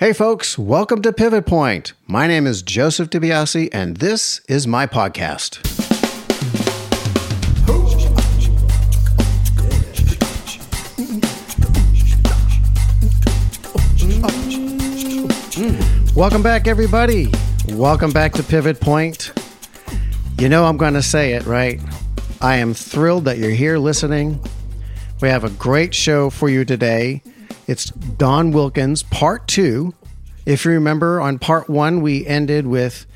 Hey, folks, welcome to Pivot Point. My name is Joseph DiBiase, and this is my podcast. Welcome back, everybody. Welcome back to Pivot Point. You know, I'm going to say it, right? I am thrilled that you're here listening. We have a great show for you today. It's Don Wilkins, part two. If you remember, on part one, we ended with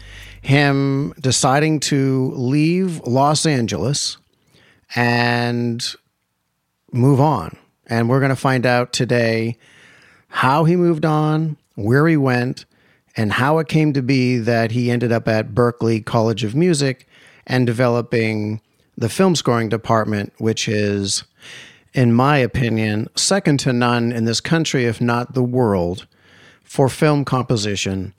him deciding to leave Los Angeles and move on. And we're going to find out today how he moved on, where he went, and how it came to be that he ended up at Berklee College of Music and developing the film scoring department, which is in my opinion, second to none in this country, if not the world, for film composition,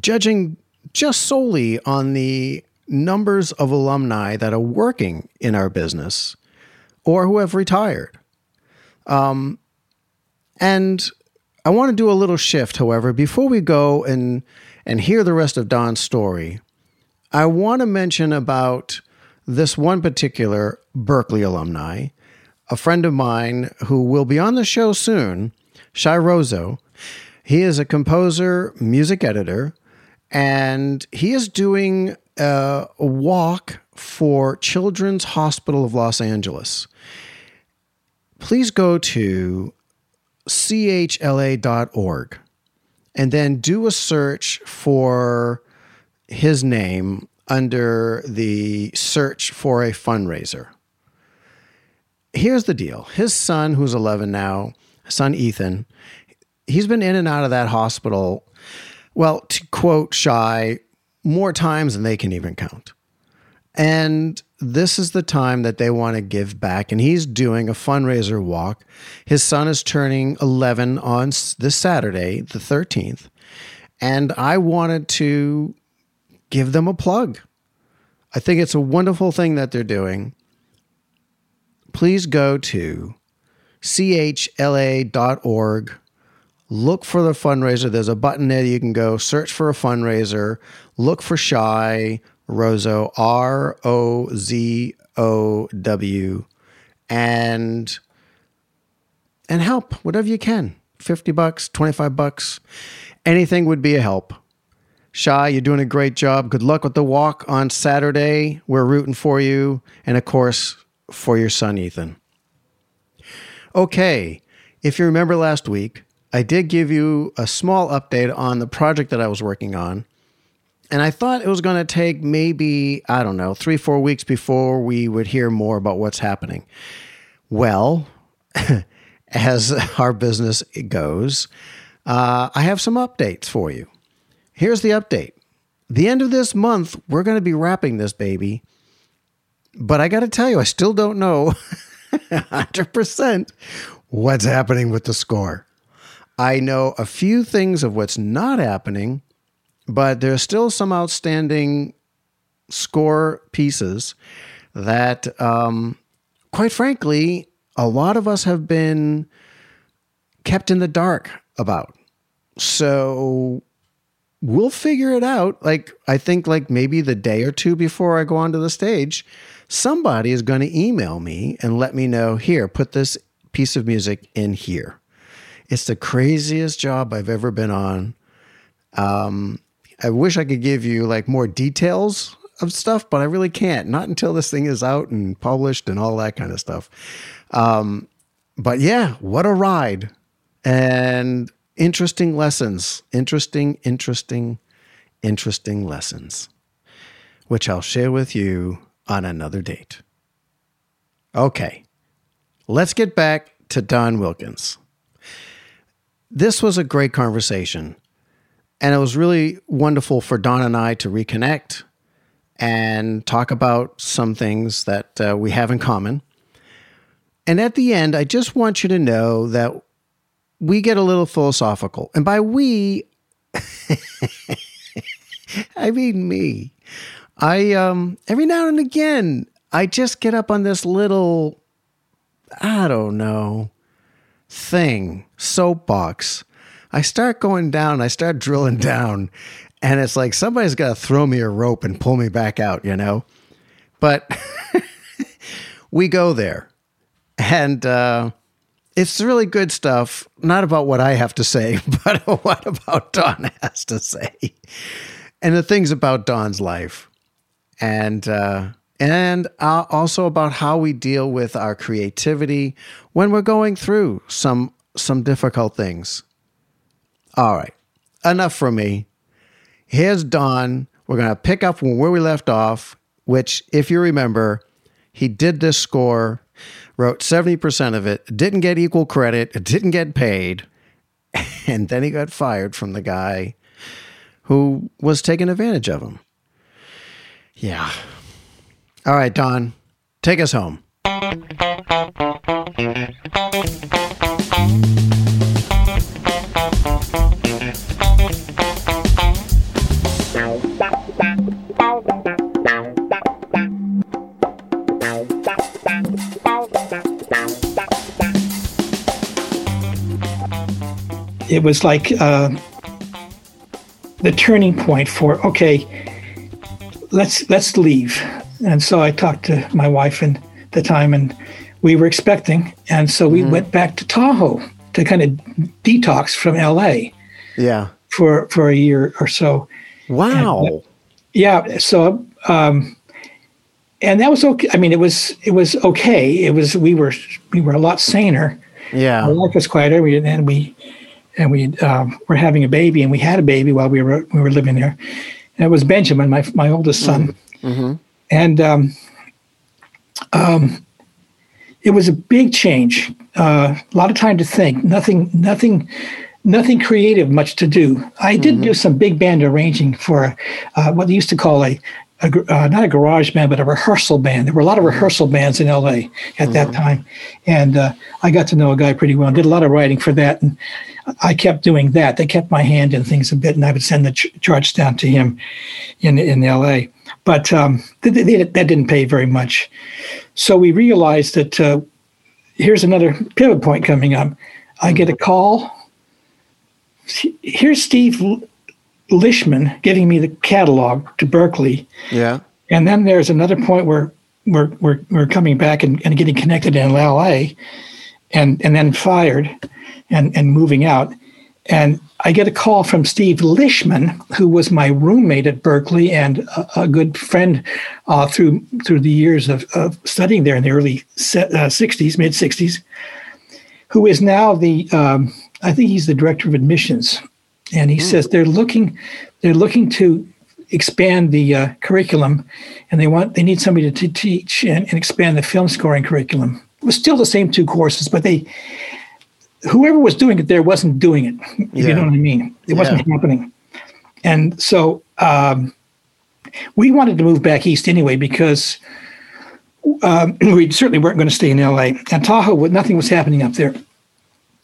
judging just solely on the numbers of alumni that are working in our business or who have retired. Um, and I want to do a little shift, however, before we go and and hear the rest of Don's story. I want to mention about this one particular Berklee alumni a friend of mine who will be on the show soon, Shai Rozo. He is a composer, music editor, and he is doing a, a walk for Children's Hospital of Los Angeles. Please go to chla.org and then do a search for his name under the search for a fundraiser here's the deal his son, who's 11 now, son Ethan, he's been in and out of that hospital, well, to quote Shai, more times than they can even count. And this is the time that they want to give back. And he's doing a fundraiser walk. His son is turning 11 on this Saturday, the 13th. And I wanted to give them a plug. I think it's a wonderful thing that they're doing please go to chla.org. Look for the fundraiser. There's a button there you can go search for a fundraiser. Look for Shai Rozo, R O Z O W, and and help whatever you can. 50 bucks, 25 bucks, anything would be a help. Shai, you're doing a great job. Good luck with the walk on Saturday. We're rooting for you. And of course, for your son, Ethan. Okay, if you remember last week, I did give you a small update on the project that I was working on. And I thought it was going to take maybe, I don't know, three, four weeks before we would hear more about what's happening. Well, as our business goes, uh, I have some updates for you. Here's the update. The end of this month, we're going to be wrapping this baby but I got to tell you, I still don't know 100% what's happening with the score. I know a few things of what's not happening, but there's still some outstanding score pieces that, um, quite frankly, a lot of us have been kept in the dark about. So we'll figure it out. Like, I think, like maybe the day or two before I go onto the stage, somebody is going to email me and let me know here, put this piece of music in here. It's the craziest job I've ever been on. Um, I wish I could give you like more details of stuff, but I really can't. Not until this thing is out and published and all that kind of stuff. Um, but yeah, what a ride and interesting lessons. Interesting, interesting, interesting lessons, which I'll share with you on another date. Okay, let's get back to Don Wilkins. This was a great conversation, and it was really wonderful for Don and I to reconnect and talk about some things that uh, we have in common. And at the end, I just want you to know that we get a little philosophical. And by we, I mean me. I um every now and again I just get up on this little I don't know thing, soapbox I start going down, I start drilling down, and it's like somebody's got to throw me a rope and pull me back out, you know? But we go there, and uh, it's really good stuff. Not about what I have to say, but what about Don has to say, and the things about Don's life, and uh, and uh, also about how we deal with our creativity when we're going through some some difficult things. All right, enough for me. Here's Don. We're to pick up from where we left off, which, if you remember, he did this score, wrote 70% of it, didn't get equal credit, didn't get paid, and then he got fired from the guy who was taking advantage of him. Yeah. All right, Don, take us home. it was like uh, the turning point for okay, let's let's leave. And so I talked to my wife and the time, and we were expecting, and so we mm-hmm. went back to Tahoe to kind of detox from LA. Yeah. For for a year or so. Wow. And, yeah. So. Um, and that was okay. I mean, it was it was okay. It was we were we were a lot saner. Yeah, our life was quieter. We and we and we um, were having a baby, and we had a baby while we were we were living there. And it was Benjamin, my my oldest son, mm-hmm. mm-hmm. and um, um, it was a big change. Uh, a lot of time to think. Nothing, nothing, nothing creative. Much to do. I did mm-hmm. do some big band arranging for uh, what they used to call a a, uh, not a garage band, but a rehearsal band. There were a lot of rehearsal bands in LA at mm-hmm. that time, and uh, I got to know a guy pretty well. Did a lot of writing for that, and I kept doing that. They kept my hand in things a bit, and I would send the ch- charge down to him in in LA. But um, they, they, that didn't pay very much, so we realized that uh, here's another pivot point coming up. I get a call. Here's Steve Lishman giving me the catalog to Berklee. Yeah. And then there's another point where we're we're, we're coming back and, and getting connected in LA and and then fired and and moving out. And I get a call from Steve Lishman, who was my roommate at Berklee and a, a good friend uh, through through the years of, of, studying there in the early uh, 60s, mid 60s, who is now the um, I think he's the director of admissions and he mm. says they're looking they're looking to expand the uh, curriculum, and they want they need somebody to, teach and, and, expand the film scoring curriculum. It was still the same two courses, but they whoever was doing it there wasn't doing it. If yeah. you know what I mean, it wasn't yeah. happening, and so um, we wanted to move back east anyway because. Um, we certainly weren't going to stay in LA. And Tahoe, nothing was happening up there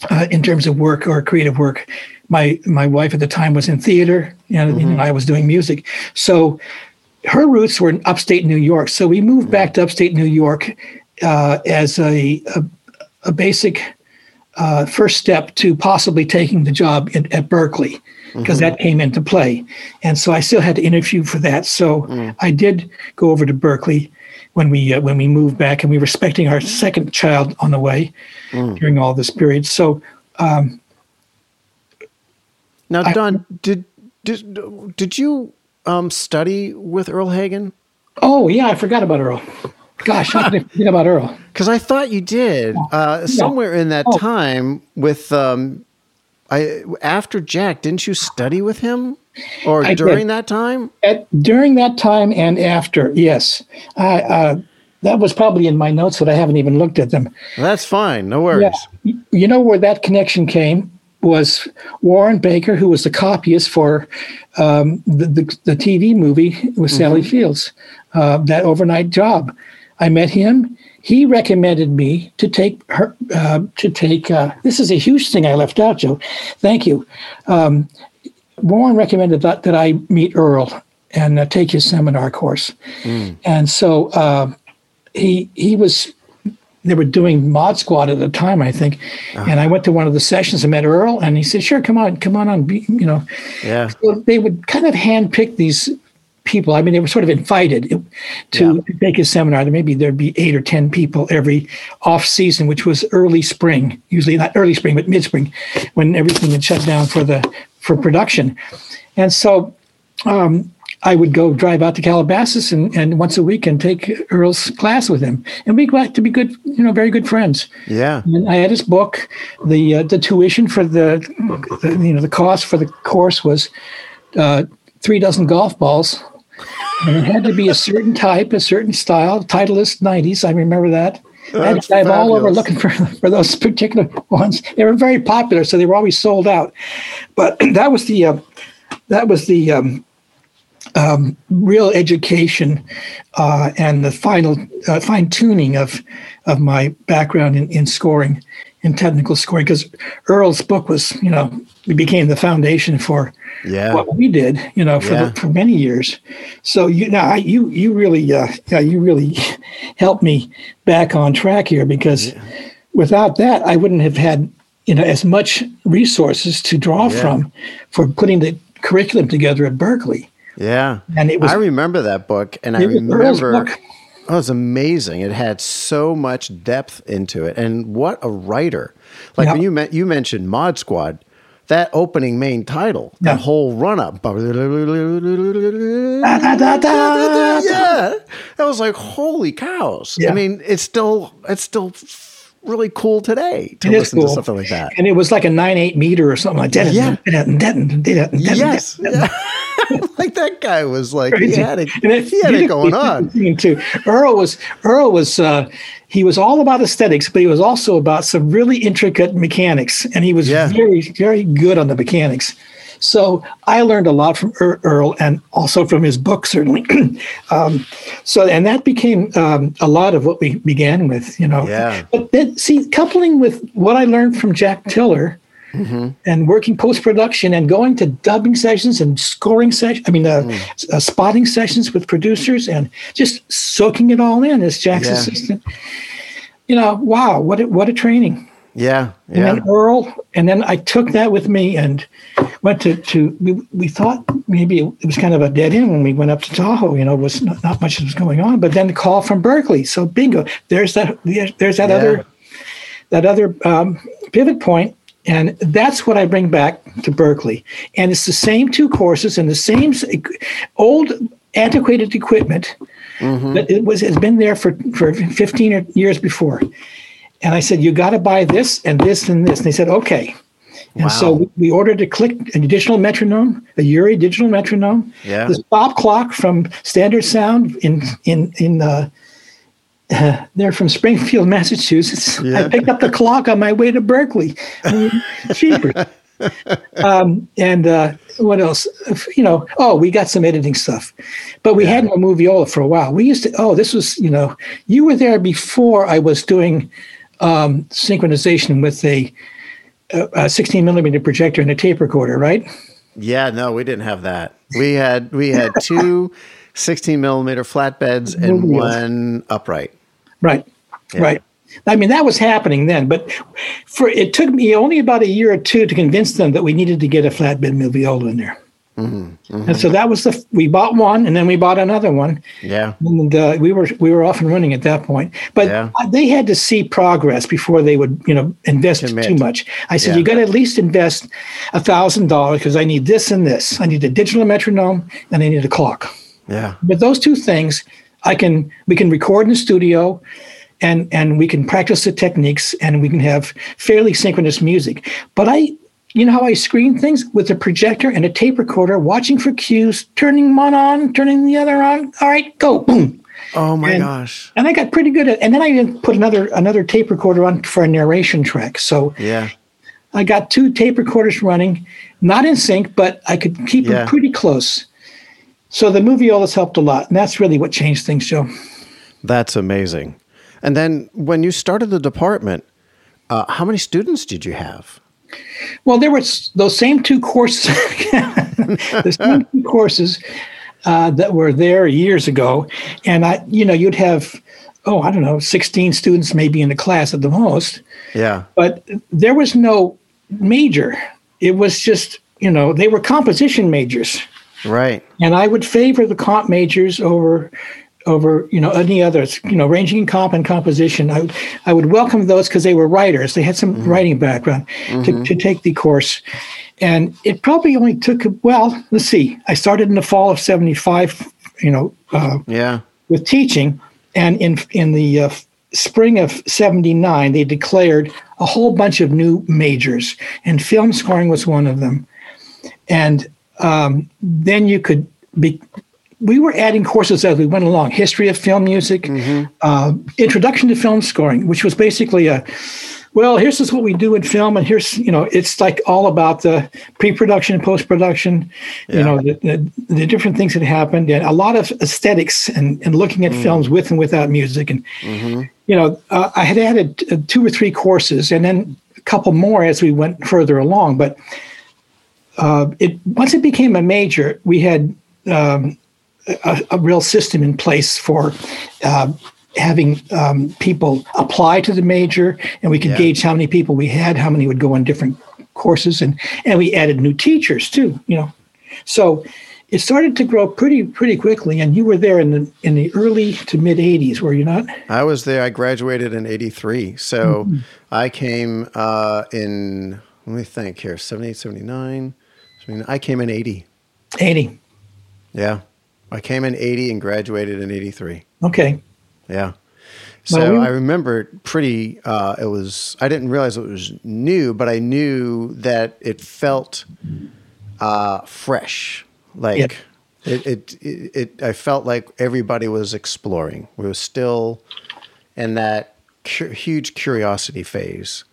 uh, in terms of work or creative work my my wife at the time was in theater, you know, mm-hmm. and I was doing music. So her roots were in upstate New York. So we moved mm-hmm. back to upstate New York uh, as a, a, a basic uh, first step to possibly taking the job in, at Berklee because mm-hmm. that came into play. And so I still had to interview for that. So mm. I did go over to Berklee when we uh, when we moved back, and we were expecting our second child on the way mm. during all this period. So um, now, Don, I, did did did you um, study with Earle Hagen? Oh yeah, I forgot about Earle. Gosh, how did I forget about Earle? Because I thought you did uh, somewhere in that oh. time with um, I after Jack. Didn't you study with him, or I during did. that time? At, during that time and after, yes. I, uh, that was probably in my notes, but I haven't even looked at them. That's fine. No worries. Yeah. You know where that connection came? was Warren Baker, who was the copyist for um, the, the, the, TV movie with mm-hmm. Sally Fields, uh, that overnight job. I met him. He recommended me to take her uh, to take. Uh, this is a huge thing I left out, Joe. Thank you. Um, Warren recommended that, that I meet Earle and uh, take his seminar course, mm. and so um, he he was they were doing Mod Squad at the time, I think. And I went to one of the sessions and met Earle, and he said, "Sure, come on, come on, on." Be, you know, Yeah. so they would kind of handpick these people. I mean, they were sort of invited to take a seminar. There maybe there'd be eight or ten people every off season, which was early spring, usually not early spring, but mid spring, when everything had shut down for the for production. And so um, I would go drive out to Calabasas and, and once a week and take Earle's class with him, and we got to be good, you know, very good friends. Yeah. And I had his book. The uh, the tuition for the, the you know the cost for the course was uh, three dozen golf balls, and it had to be a certain type, a certain style. Titleist '90s, I remember that. That's to all over looking for for those particular ones. They were very popular, so they were always sold out. But that was the uh, that was the um, um, real education uh, and the final uh, fine tuning of of my background in, in scoring, in technical scoring. Because Earle's book was, you know, it became the foundation for Yeah. what we did, you know, for Yeah. the, for many years. So you now I, you you really uh, yeah, you really helped me back on track here because without that I wouldn't have had you know as much resources to draw Yeah. from for putting the curriculum together at Berklee. Yeah. And it was- I remember that book and I It was Earle's remember. Oh, it was amazing. It had so much depth into it. And what a writer. Like Yeah. when you men- you mentioned Mod Squad, that opening main title, Yeah. the whole run up. Yeah. That was like, holy cows. Yeah. I mean, it's still it's still really cool today to It is listen cool. to something like that. And it was like a nine eight meter or something like that. Yeah. Yes. Like that guy was like he had it, And it- he had it going on. Too. Earle was Earle was uh, he was all about aesthetics, but he was also about some really intricate mechanics, and he was Yeah. very very good on the mechanics. So I learned a lot from Ear- Earle, and also from his book certainly. um, so and that became um, a lot of what we began with, you know. Yeah. But then see, coupling with what I learned from Jack Tillar and working post production and going to dubbing sessions and scoring sessions. I mean, uh, s- uh, spotting sessions with producers and just soaking it all in as Jack's Yeah. assistant. You know, wow, what a, what a training! Yeah. And Yeah. then Earle, and then I took that with me and went to to. We, we thought maybe it was kind of a dead end when we went up to Tahoe. You know, was not, not much was going on. But then the call from Berklee. So bingo, there's that. There's that Yeah. other that other um, pivot point, and that's what I bring back to Berklee. And it's the same two courses and the same old antiquated equipment that it was has been there for for 15 years before. And I said, you got to buy this and this and this. And they said, okay. And so Wow. we- we ordered a click, an additional metronome, a UREI digital metronome, Yeah. the stop clock from Standard Sound in in in uh, uh, they're from Springfield, Massachusetts. Yeah. I picked up the clock on my way to Berklee. Cheaper. um, and uh, what else? You know, oh, we got some editing stuff, but we had no Moviola for a while. We used to. Oh, this was you know, you were there before I was doing um, synchronization with a, a, a 16 millimeter projector and a tape recorder, right? Yeah, no, we didn't have that. We had we had two 16 millimeter flatbeds and one upright. Right. Yeah. Right. I mean, that was happening then, but for it took me only about a year or two to convince them that we needed to get a flatbed Moviola in there. Mm-hmm. And so that was the we bought one, and then we bought another one, Yeah. and uh, we were we were off and running at that point. But Yeah. they had to see progress before they would you know invest Commit. too much. I said Yeah. you got to at least invest a thousand dollars because I need this and this. I need a digital metronome and I need a clock. Yeah. But those two things, I can we can record in the studio, and and we can practice the techniques, and we can have fairly synchronous music. But I, you know how I screen things with a projector and a tape recorder, watching for cues, turning one on, turning the other on. All right, go boom. Oh my And- gosh. And I got pretty good at. And then I put another another tape recorder on for a narration track. So Yeah. I got two tape recorders running, not in sync, but I could keep Yeah. them pretty close. So the Moviolas helped a lot, and that's really what changed things, Joe. That's amazing. And then when you started the department, uh, how many students did you have? Well, there were those same two courses, the same two courses uh, that were there years ago, and I, you know, you'd have oh, I don't know, 16 students maybe in the class at the most. Yeah. But there was no major. It was just, you know, they were composition majors. Right. And I would favor the comp majors over over you know any others you know ranging in comp and composition. I, I would welcome those because they were writers. They had some mm-hmm. writing background mm-hmm. to, to take the course. And it probably only took well let's see. I started in the fall of 75 you know uh, yeah. with teaching. And in in the uh, spring of 79 they declared a whole bunch of new majors. And film scoring was one of them. And um, then you could be we were adding courses as we went along history of film music mm-hmm. uh, introduction to film scoring which was basically a well here's is what we do in film and here's you know it's like all about the pre-production and post-production yeah. you know the, the, the, different things that happened and a lot of aesthetics and, and looking at mm. films with and without music and mm-hmm. you know uh, i had added uh, two or three courses and then a couple more as we went further along but uh, it once it became a major we had um, a, a, real system in place for uh, having um, people apply to the major, and we could yeah. gauge how many people we had, how many would go on different courses, and and we added new teachers too. You know, so it started to grow pretty pretty quickly. And you were there in the in the early to mid '80s, were you not? I was there. I graduated in '83, so mm-hmm. I came uh, in. Let me think here: 78, 79. I came in 80. 80. Yeah. I came in 80 and graduated in 83. Okay. Yeah. So well, I remember it pretty, uh, it was, I didn't realize it was new, but I knew that it felt uh, fresh. Like yeah. it, it, it, it, I felt like everybody was exploring. We were still in that cu- huge curiosity phase.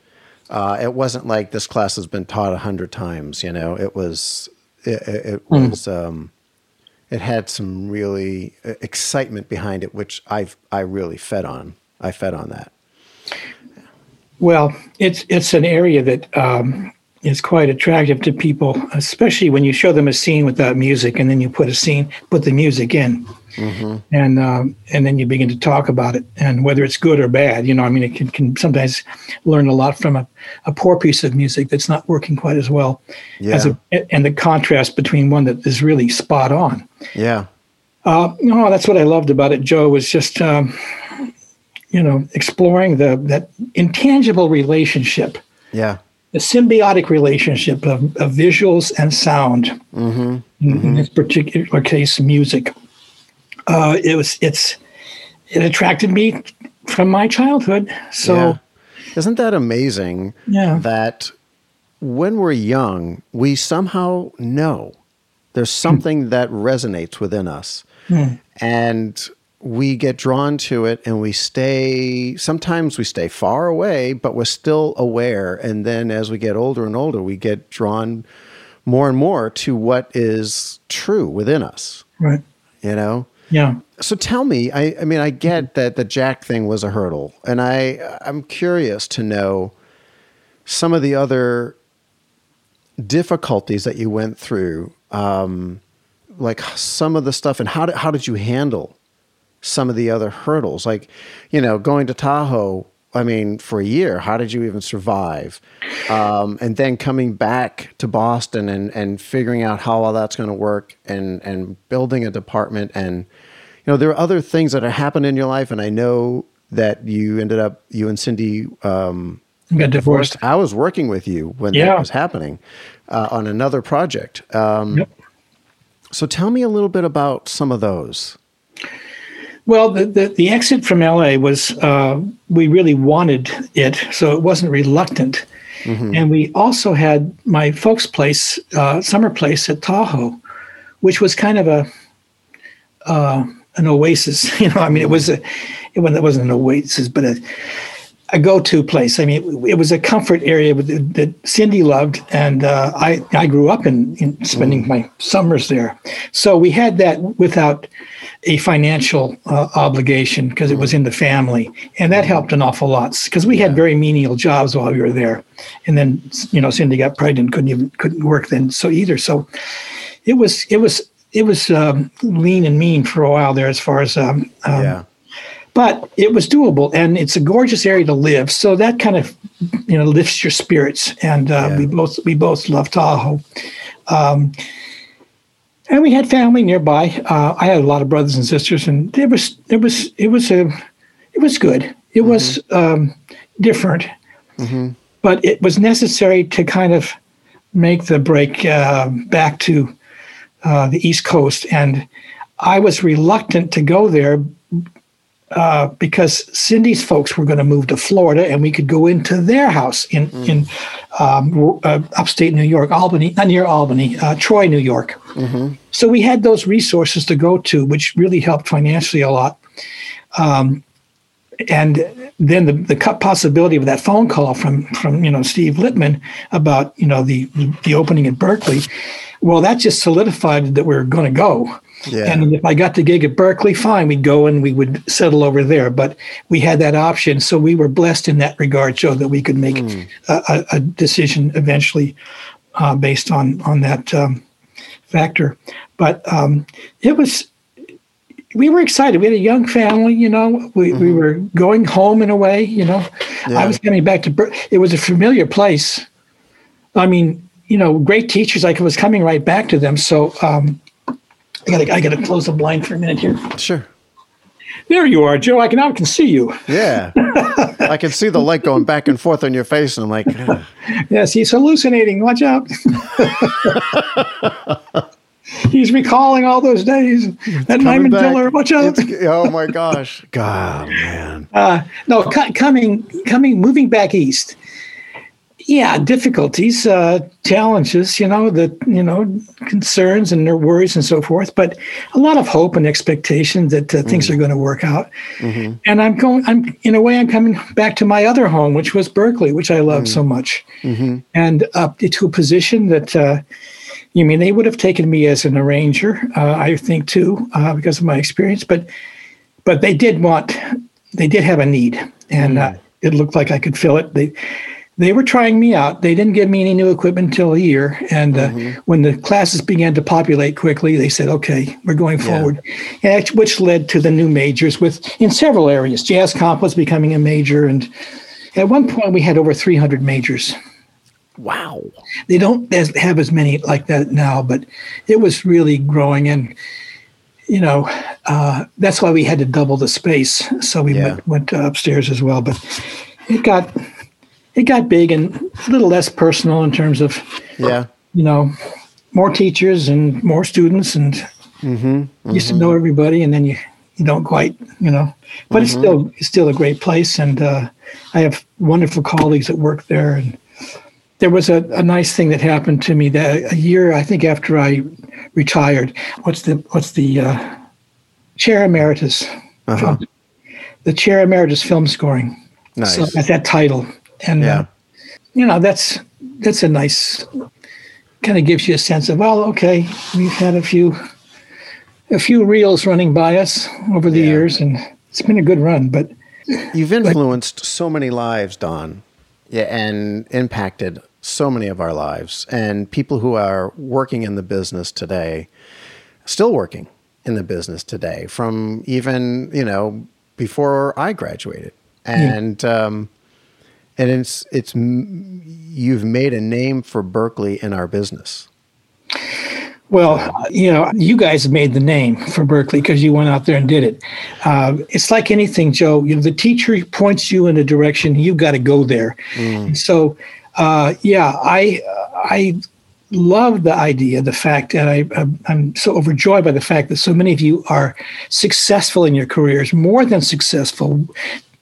Uh, it wasn't like this class has been taught a hundred times, you know, it was, it, it mm. was, um, it had some really uh, excitement behind it, which I I really fed on. I fed on that. Well, it's it's an area that um, is quite attractive to people, especially when you show them a scene without music, and then you put a scene, put the music in, mm-hmm. and um, and then you begin to talk about it, and whether it's good or bad. You know, I mean, it can, can sometimes learn a lot from a, a poor piece of music that's not working quite as well, yeah. as a, and the contrast between one that is really spot on. Yeah. Uh, you know, that's what I loved about it, Joe. Was just um, you know exploring the that intangible relationship. Yeah the symbiotic relationship of, of visuals and sound. Mm-hmm. Mm-hmm. in, this particular case, music. Uh, it was it's it attracted me from my childhood. So, yeah. isn't that amazing? Yeah. That when we're young, we somehow know there's something mm. that resonates within us, mm. and we get drawn to it and we stay sometimes we stay far away but we're still aware and then as we get older and older we get drawn more and more to what is true within us right you know yeah so tell me i i mean i get that the jack thing was a hurdle and i i'm curious to know some of the other difficulties that you went through um like some of the stuff and how did, how did you handle some of the other hurdles. Like, you know, going to Tahoe, I mean, for a year, how did you even survive? Um, and then coming back to Boston and, and figuring out how all that's going to work and, and building a department. And, you know, there are other things that have happened in your life. And I know that you ended up, you and Cindy, um, got divorced. I was working with you when yeah. that was happening uh, on another project. Um, yep. So tell me a little bit about some of those. Well, the, the, the, exit from LA was, uh, we really wanted it, so it wasn't reluctant. Mm-hmm. And we also had my folks' place, uh, summer place at Tahoe, which was kind of a, uh, an oasis. You know, I mean, it was a, it wasn't an oasis, but a, a go-to place. I mean, it, was a comfort area that Cindy loved, and uh, I I grew up in, in spending mm. my summers there. So we had that without a financial uh, obligation because it was in the family, and that helped an awful lot because we had very menial jobs while we were there, and then you know Cindy got pregnant, couldn't even couldn't work then so either. So it was it was it was um, lean and mean for a while there as far as um, um, yeah but it was doable, and it's a gorgeous area to live. So that kind of you know lifts your spirits, and uh, Yeah. we both we both love Tahoe. Um, and we had family nearby. Uh, I had a lot of brothers and sisters, and it was it was it was a it was good. It was um, different, but it was necessary to kind of make the break uh, back to uh, the East Coast, and I was reluctant to go there uh, because Cindy's folks were going to move to Florida, and we could go into their house in in um, uh, upstate New York, Albany, not near Albany, uh, Troy, New York. So we had those resources to go to, which really helped financially a lot. Um, and then the, the possibility of that phone call from from you know Steve Littman about you know the the opening at Berklee, well that just solidified that we are going to go. Yeah. And if I got the gig at Berklee, fine, we'd go and we would settle over there. But we had that option, so we were blessed in that regard, Joe, that we could make a, a, a decision eventually uh, based on on that um, factor. But um, it was we were excited. We had a young family, you know. We, we were going home in a way, you know. Yeah. I was coming back to. Ber- It was a familiar place. I mean, you know, great teachers. I was coming right back to them. So um, I got to I got to close the blind for a minute here. Sure. There you are, Joe. I can now can see you. Yeah. I can see the light going back and forth on your face, and I'm like. Yes, he's hallucinating. Watch out. he's recalling all those days. That Nyman back. Diller. Watch out. It's- oh my gosh. God, man. Uh, no, cu- coming, coming, moving back east. Yeah, difficulties, uh, challenges, you know, the you know concerns and their worries and so forth, but a lot of hope and expectation that uh, things are going to work out. And I'm going. I'm in a way. I'm coming back to my other home, which was Berklee, which I love so much, and up to a position that. Uh, you mean they would have taken me as an arranger? Uh, I think too, uh, because of my experience. But but they did want they did have a need and uh, it looked like i could fill it they they were trying me out they didn't give me any new equipment until a year and uh, when the classes began to populate quickly they said okay we're going forward and which led to the new majors with in several areas jazz comp was becoming a major and at one point we had over 300 majors Wow. they don't have as many like that now, but it was really growing. And, you know, uh, that's why we had to double the space. So we Yeah. went, went upstairs as well. But it got, it got big and a little less personal in terms of, Yeah. you know, more teachers and more students and you used to know everybody and then you, you don't quite, you know, but it's still, it's still a great place. And uh, I have wonderful colleagues that work there and, there was a, a nice thing that happened to me that a year I think after I retired. What's the what's the uh, chair emeritus? Uh-huh. The chair emeritus film scoring. Nice. So at that title, and Yeah. uh, you know that's that's a nice kind of gives you a sense of well, okay, we've had a few a few reels running by us over the Yeah. years, and it's been a good run. But You've influenced so many lives, Don, yeah, and impacted so many of our lives. And people who are working in the business today, still working in the business today, from even you know before I graduated, and um, and it's it's you've made a name for Berklee in our business. Well, you know, you guys have made the name for Berklee because you went out there and did it. Uh, it's like anything, Joe. You know, the teacher points you in a direction, you've got to go there. So, uh, yeah, I I love the idea, the fact that I I'm so overjoyed by the fact that so many of you are successful in your careers, more than successful.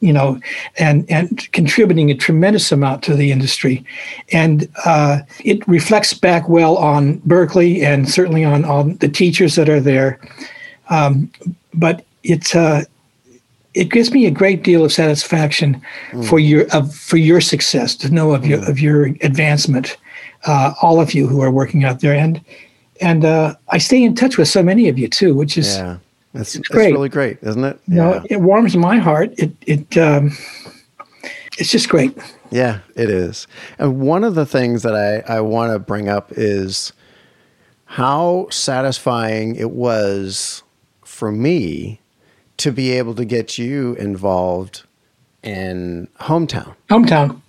You know, and and contributing a tremendous amount to the industry, and uh, it reflects back well on Berklee and certainly on on the teachers that are there. Um, but it's uh, it gives me a great deal of satisfaction for your of, for your success to know of your of your advancement. Uh, all of you who are working out there, and and uh, I stay in touch with so many of you too, which is Yeah, that's, that's great. really great, isn't it? you know it warms my heart. It it um, it's just great. Yeah, it is. And one of the things that I, I want to bring up is how satisfying it was for me to be able to get you involved in hometown. Hometown.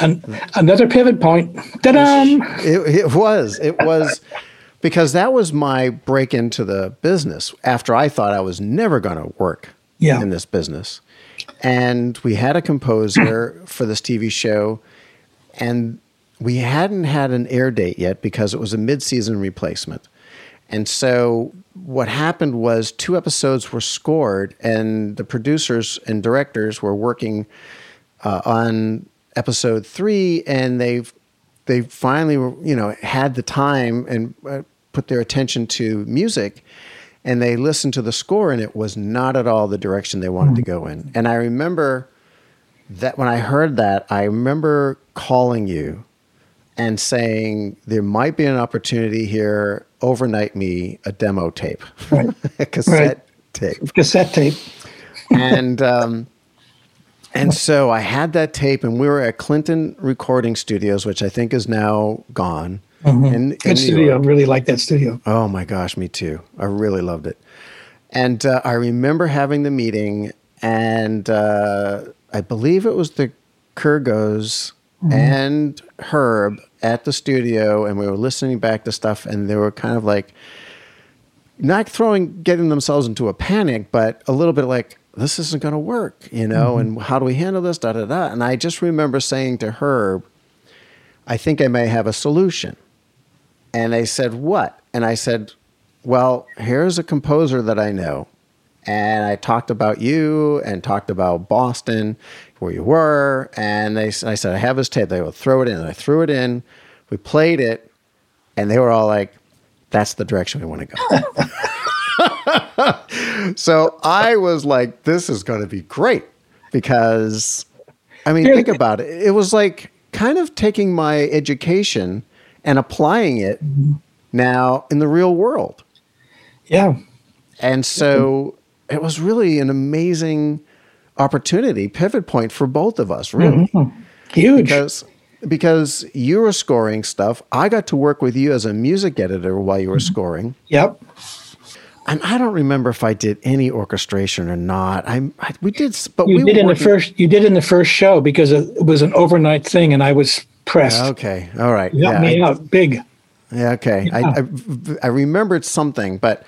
And another pivot point. Ta-da! It, it was. It was because that was my break into the business after I thought I was never going to work Yeah. in this business. And we had a composer for this TV show, and we hadn't had an air date yet because it was a mid season replacement. And so what happened was two episodes were scored, and the producers and directors were working uh, on episode three, and they they finally you know had the time and uh, put their attention to music, and they listened to the score, and it was not at all the direction they wanted to go in. And I remember that when I heard that, I remember calling you and saying there might be an opportunity here. Overnight me a demo tape, Right. a cassette Right. tape Cassette tape. and um, and so I had that tape, and we were at Clinton Recording Studios, which I think is now gone. In, in Good studio. York. Really like that studio. Oh my gosh, me too. I really loved it. And uh, I remember having the meeting, and uh, I believe it was the Kurgos and Herb at the studio, and we were listening back to stuff, and they were kind of like not throwing, getting themselves into a panic, but a little bit like, this isn't going to work, you know, and how do we handle this? Da da da. And I just remember saying to Herb, I think I may have a solution. And they said, What? And I said, Well, here's a composer that I know. And I talked about you and talked about Boston, where you were. And they, I said, I have his tape. They would throw it in. And I threw it in. We played it. And they were all like, That's the direction we want to go. so I was like, This is going to be great. Because, I mean, think about it. It was like kind of taking my education and applying it mm-hmm. now in the real world. Yeah. And so mm-hmm. it was really an amazing opportunity, pivot point for both of us, really. Mm-hmm. Huge. Because because you were scoring stuff. I got to work with you as a music editor while you were scoring. yep. And I don't remember if I did any orchestration or not. I, I we did but You we did were in the first. You did in the first show because it was an overnight thing, and I was pressed. Okay. All right. You helped me I- out big. Yeah, okay. I, I I remembered something, but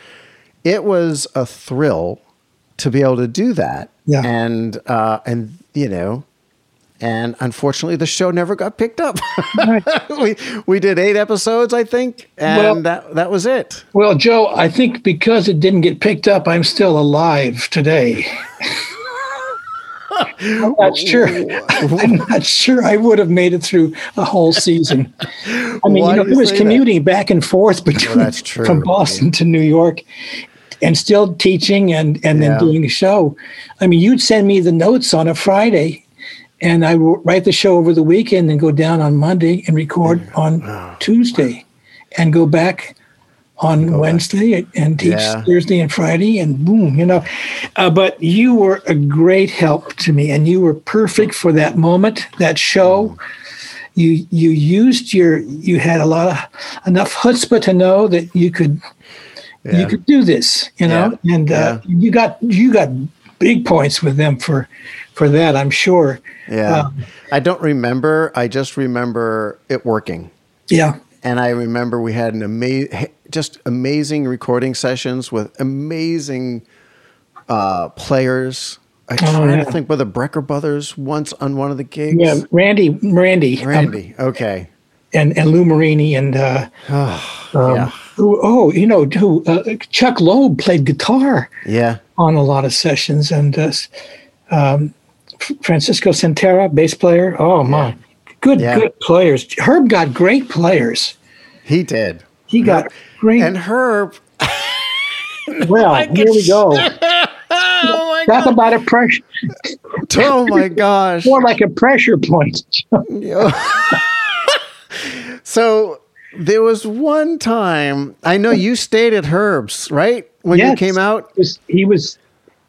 it was a thrill to be able to do that. Yeah. And uh, and you know, and unfortunately, the show never got picked up. Right. we we did eight episodes, I think, and Well- that that was it. Well, Joe, I think because it didn't get picked up, I'm still alive today. I'm not sure. I'm not sure I would have made it through a whole season. I mean, Why you know, he was say that? commuting back and forth between true. from Boston to New York, and still teaching and and Yeah. then doing a show. I mean, you'd send me the notes on a Friday, and I would write the show over the weekend and go down on Monday and record mm. on Tuesday, and go back on Wednesday and teach Yeah. Thursday and Friday, and boom, you know. Uh, but you were a great help to me, and you were perfect for that moment, that show. You you used your you had a lot of enough chutzpah to know that you could you could do this, you know, and uh, you got you got big points with them for for that, I'm sure. Yeah. Um, I don't remember. I just remember it working. Yeah, and I remember we had an amazing, just amazing recording sessions with amazing uh, players. I try Oh, yeah. to think were the Brecker brothers once on one of the gigs. yeah. Randy, Randy, um, Randy. okay. and and Lou Marini and uh, um, yeah. who, oh, you know, who uh, Chuck Loeb played guitar Yeah. on a lot of sessions, and uh, um, Francisco Centeno, bass player. Oh my, good, Yeah. good players. Herb got great players. He did. He got great. And Herb. well, here we go. Oh my Talk about a pressure, Oh my gosh. more like a pressure point. So there was one time I know you stayed at Herb's, right? When you came out. was he was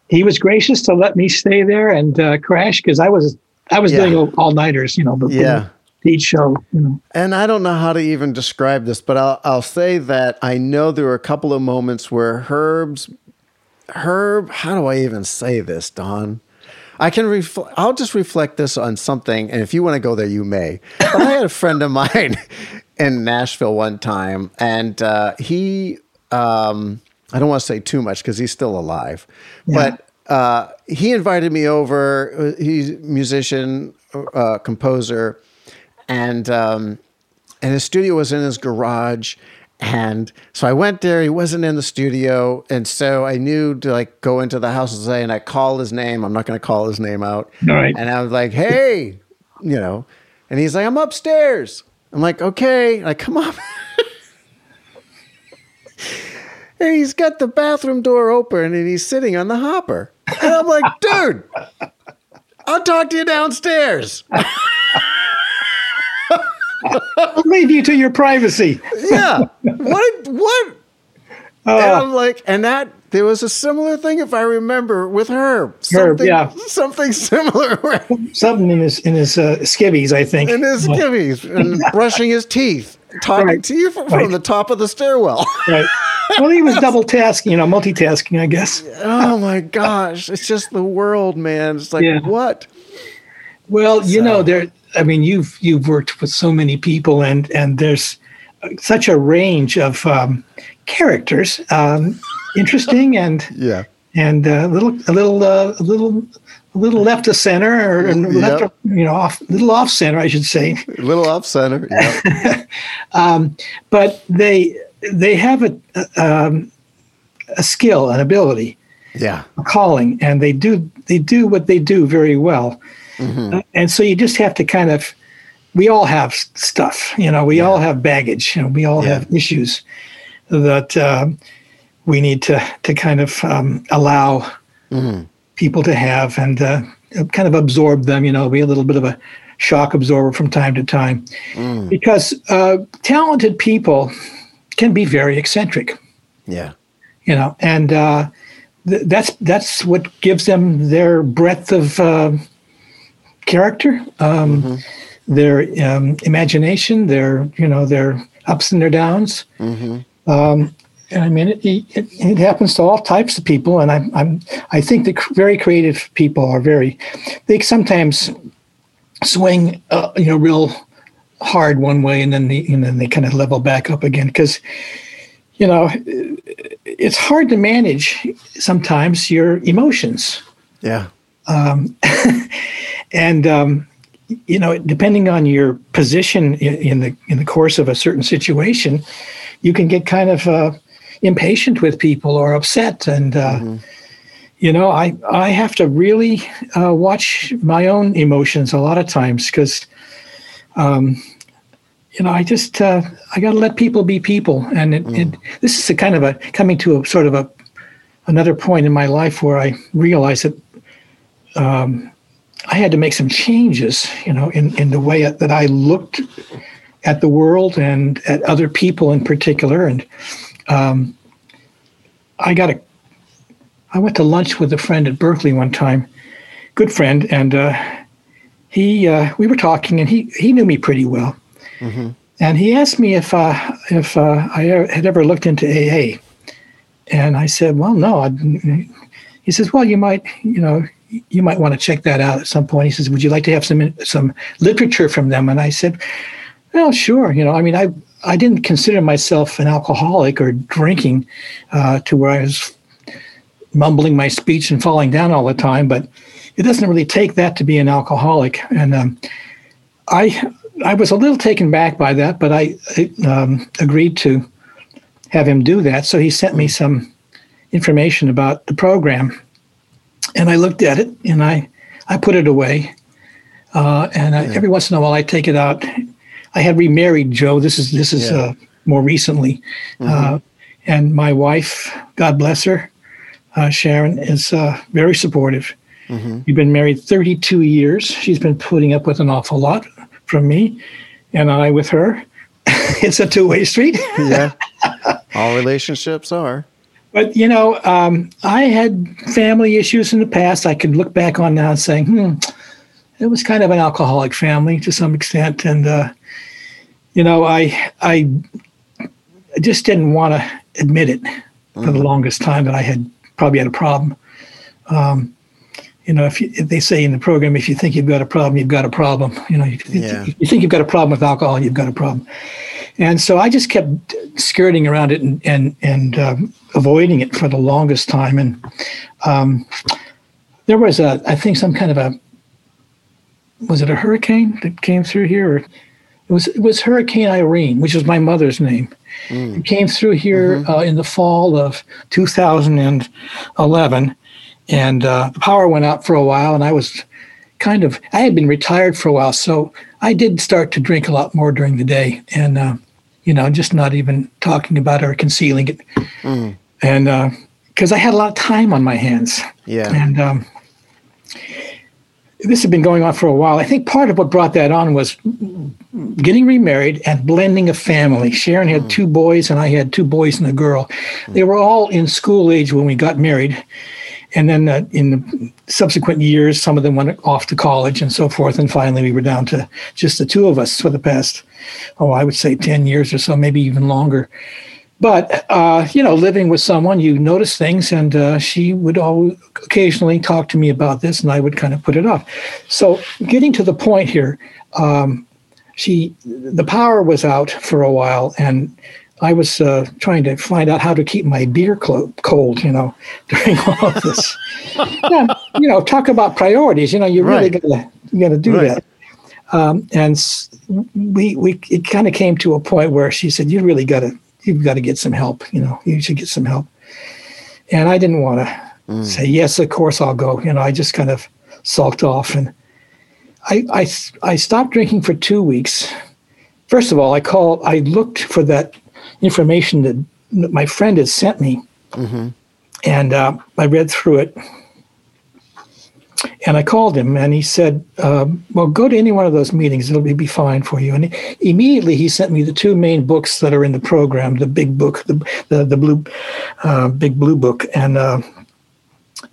he was gracious to let me stay there and uh, crash because I was I was Yeah. doing all nighters, you know, before Yeah. Each show. You know, And I don't know how to even describe this, but I'll, I'll say that I know there were a couple of moments where Herb's Herb, how do I even say this, Don? I can reflect. I'll just reflect this on something, and if you want to go there, you may. But I had a friend of mine in Nashville one time, and uh, he. Um, I don't want to say too much because he's still alive, yeah. but uh, he invited me over. He's a musician, uh, composer, and um, and his studio was in his garage. And so I went there. He wasn't in the studio, and so I knew to like go into the house and say, and I called his name. I'm not going to call his name out. All right. And I was like, "Hey," you know, and he's like, "I'm upstairs." I'm like, "Okay." And I come up. and he's got the bathroom door open and he's sitting on the hopper. And I'm like, dude, I'll talk to you downstairs. I'll leave you to your privacy. yeah. What? What? Uh, and I'm like, and that there was a similar thing, if I remember, with her. Something, yeah, something similar. something in his in his uh, skivvies, I think. In his skivvies, and brushing his teeth, talking right. to you from, right. from the top of the stairwell. right well, he was double tasking, you know, multitasking, I guess. oh my gosh, it's just the world, man. It's like yeah. what? Well, you know, there. I mean, you've you've worked with so many people, and and there's such a range of um, characters, um, interesting and yeah, and a uh, little a little uh, a little a little left of center or yep. left, of, you know, off little off center, I should say. A little off center. Yeah. um, but they they have a, um, a skill, an ability, yeah, a calling, and they do they do what they do very well. Mm-hmm. Uh, and so you just have to kind of, we all have stuff, you know, we yeah. all have baggage, you know, we all yeah. have issues that um, we need to to kind of um, allow mm-hmm. people to have and uh, kind of absorb them, you know, be a little bit of a shock absorber from time to time, mm. because uh, talented people can be very eccentric. Yeah. You know, and uh, th- that's that's what gives them their breadth of uh, character, um, mm-hmm. their um, imagination, their you know their ups and their downs. Mm-hmm. Um, and I mean, it, it, it, happens to all types of people, and I'm, I'm I think that very creative people are very they sometimes swing, uh, you know, real hard one way and then the, and then they kind of level back up again because you know it's hard to manage sometimes your emotions yeah um, and um, you know depending on your position in, the in the course of a certain situation you can get kind of uh, impatient with people or upset and uh, mm-hmm. you know i i have to really uh, watch my own emotions a lot of times because um, you know, I just uh, I got to let people be people, and it, mm. it, this is a kind of a coming to a sort of a another point in my life where I realized that um, I had to make some changes, you know, in in the way that I looked at the world and at other people in particular, and um, I got a I went to lunch with a friend at Berklee one time, good friend, and. Uh, he uh, we were talking and he he knew me pretty well mm-hmm. and he asked me if uh, if uh, I had ever looked into AA and I said well no I, he says well you might you know you might want to check that out at some point he says would you like to have some some literature from them and I said well sure you know I mean I I didn't consider myself an alcoholic or drinking uh, to where I was mumbling my speech and falling down all the time but it doesn't really take that to be an alcoholic. And um, I I was a little taken back by that, but I, I um, agreed to have him do that. So he sent me some information about the program, and I looked at it and I I put it away. Uh, and I, every once in a while, I take it out. I had remarried Joe. This is this is yeah. uh, more recently, mm-hmm. uh, and my wife, God bless her, uh, Sharon, is uh, very supportive. Mm-hmm. We've been married 32 years. She's been putting up with an awful lot from me, and I with her. it's a two way street. yeah. All relationships are. But, you know, um, I had family issues in the past. I could look back on now and say, hmm, it was kind of an alcoholic family to some extent. And, uh, you know, I, I just didn't want to admit it for mm-hmm. the longest time that I had probably had a problem. Um, you know, if, you, if, they say in the program, if you think you've got a problem, you've got a problem. You know, if you, yeah. you think you've got a problem with alcohol, you've got a problem. And so I just kept skirting around it and and and um, avoiding it for the longest time. And um, there was a, I think, some kind of a, was it a hurricane that came through here? Or it was it was Hurricane Irene, which was my mother's name. Mm. It came through here mm-hmm. uh, in the fall of 2011, and uh, the power went out for a while, and I was kind of I had been retired for a while, so I did start to drink a lot more during the day, and uh, you know, just not even talking about it or concealing it, mm. and because uh, I had a lot of time on my hands, yeah, and um, this had been going on for a while. I think part of what brought that on was getting remarried and blending a family. Sharon had mm. two boys, and I had two boys and a girl. Mm. They were all in school age when we got married. And then uh, in the subsequent years, some of them went off to college and so forth. And finally, we were down to just the two of us for the past, oh, I would say 10 years or so, maybe even longer. But, uh, you know, living with someone, you notice things. And uh, she would always, occasionally talk to me about this, and I would kind of put it off. So, getting to the point here, um, she, the power was out for a while. And I was uh, trying to find out how to keep my beer clo- cold, you know, during all of this. yeah, you know, talk about priorities. You know, you really right. gotta you gotta do right. that. Um, and we we it kind of came to a point where she said, "You really gotta you've got to get some help. You know, you should get some help." And I didn't want to mm. say yes. Of course, I'll go. You know, I just kind of sulked off, and I I I stopped drinking for two weeks. First of all, I called. I looked for that information that my friend had sent me, mm-hmm. and uh, I read through it. And I called him, and he said, um, "Well, go to any one of those meetings; it'll be, be fine for you." And immediately, he sent me the two main books that are in the program: the big book, the the, the blue, uh, big blue book, and uh,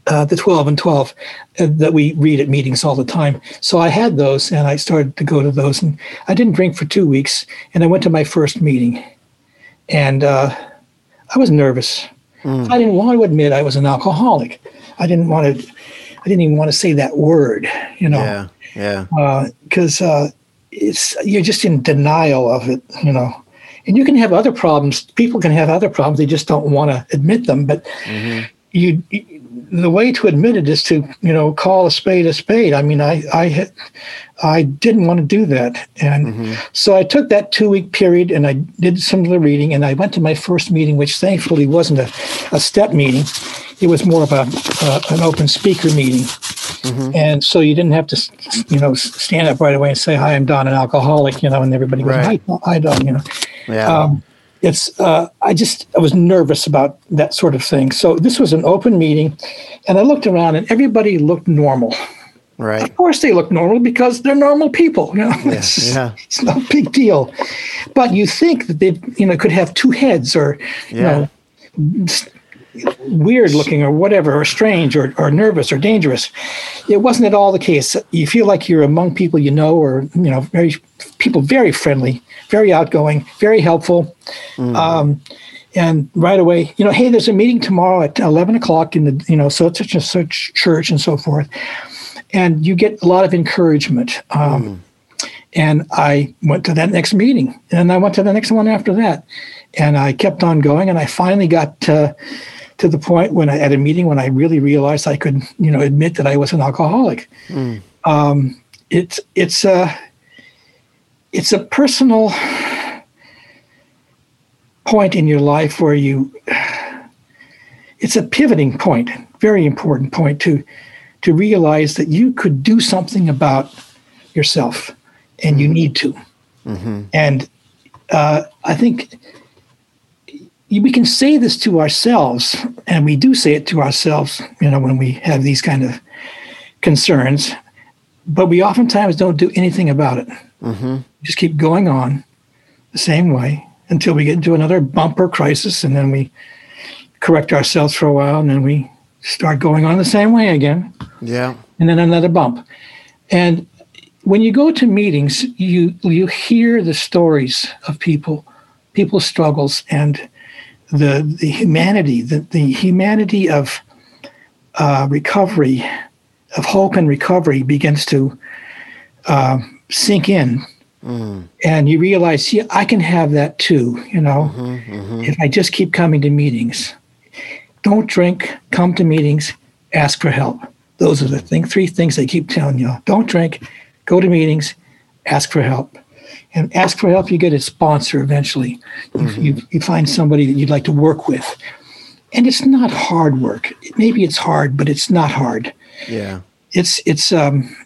uh, the 12 and 12 uh, that we read at meetings all the time. So I had those and I started to go to those. And I didn't drink for two weeks. And I went to my first meeting and uh, I was nervous. Mm. I didn't want to admit I was an alcoholic. I didn't want to. I didn't even want to say that word. You know. Yeah. Yeah. Because uh, uh, it's you're just in denial of it. You know. And you can have other problems. People can have other problems. They just don't want to admit them. But mm-hmm. you, the way to admit it is to you know call a spade a spade. I mean, I I had, I didn't want to do that, and mm-hmm. so I took that two week period and I did some of the reading, and I went to my first meeting, which thankfully wasn't a, a step meeting. It was more of a uh, an open speaker meeting, mm-hmm. and so you didn't have to you know stand up right away and say hi, I'm Don, an alcoholic, you know, and everybody goes right. hi, hi, Don, you know. Yeah. Um, it's uh, I just I was nervous about that sort of thing. So this was an open meeting, and I looked around and everybody looked normal. Right. Of course they look normal because they're normal people. You know, yeah, it's, yeah. it's no big deal. But you think that they you know could have two heads or you yeah. know weird looking or whatever or strange or, or nervous or dangerous it wasn't at all the case you feel like you're among people you know or you know very people very friendly very outgoing, very helpful. Mm. Um, and right away, you know, hey, there's a meeting tomorrow at 11 o'clock in the, you know, such and such church and so forth. And you get a lot of encouragement. Um, mm. And I went to that next meeting and I went to the next one after that. And I kept on going. And I finally got to, to the point when I, at a meeting when I really realized I could, you know, admit that I was an alcoholic. Mm. Um, it's, it's, a it's a personal point in your life where you it's a pivoting point very important point to to realize that you could do something about yourself and you need to mm-hmm. and uh, i think we can say this to ourselves and we do say it to ourselves you know when we have these kind of concerns but we oftentimes don't do anything about it mm-hmm just keep going on the same way until we get into another bumper crisis and then we correct ourselves for a while and then we start going on the same way again. Yeah. And then another bump. And when you go to meetings, you you hear the stories of people, people's struggles and the the humanity, the, the humanity of uh, recovery, of hope and recovery begins to uh, sink in. Mm. And you realize, yeah, I can have that too, you know, mm-hmm, mm-hmm. if I just keep coming to meetings. Don't drink, come to meetings, ask for help. Those are the thing, three things they keep telling you. Don't drink, go to meetings, ask for help. And ask for help, you get a sponsor eventually. Mm-hmm. You, you find somebody that you'd like to work with. And it's not hard work. Maybe it's hard, but it's not hard. Yeah. It's it's um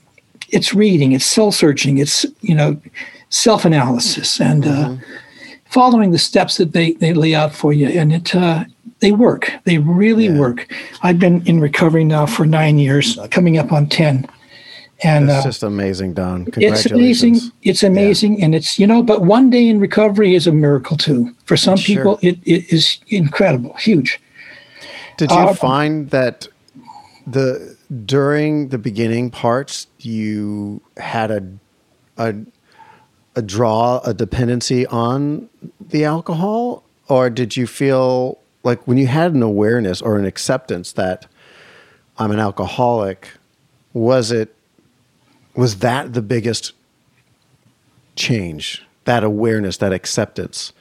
it's reading, it's soul searching, it's you know, self analysis and uh, mm-hmm. uh, following the steps that they, they lay out for you. And it uh, they work. They really yeah. work. I've been in recovery now for nine years, coming up on ten. And it's uh, just amazing, Don. It's amazing. It's amazing, yeah. and it's you know. But one day in recovery is a miracle too. For some sure. people, it, it is incredible, huge. Did you uh, find that the during the beginning parts you had a a a draw a dependency on the alcohol, or did you feel like when you had an awareness or an acceptance that I'm an alcoholic, was it was that the biggest change? That awareness, that acceptance,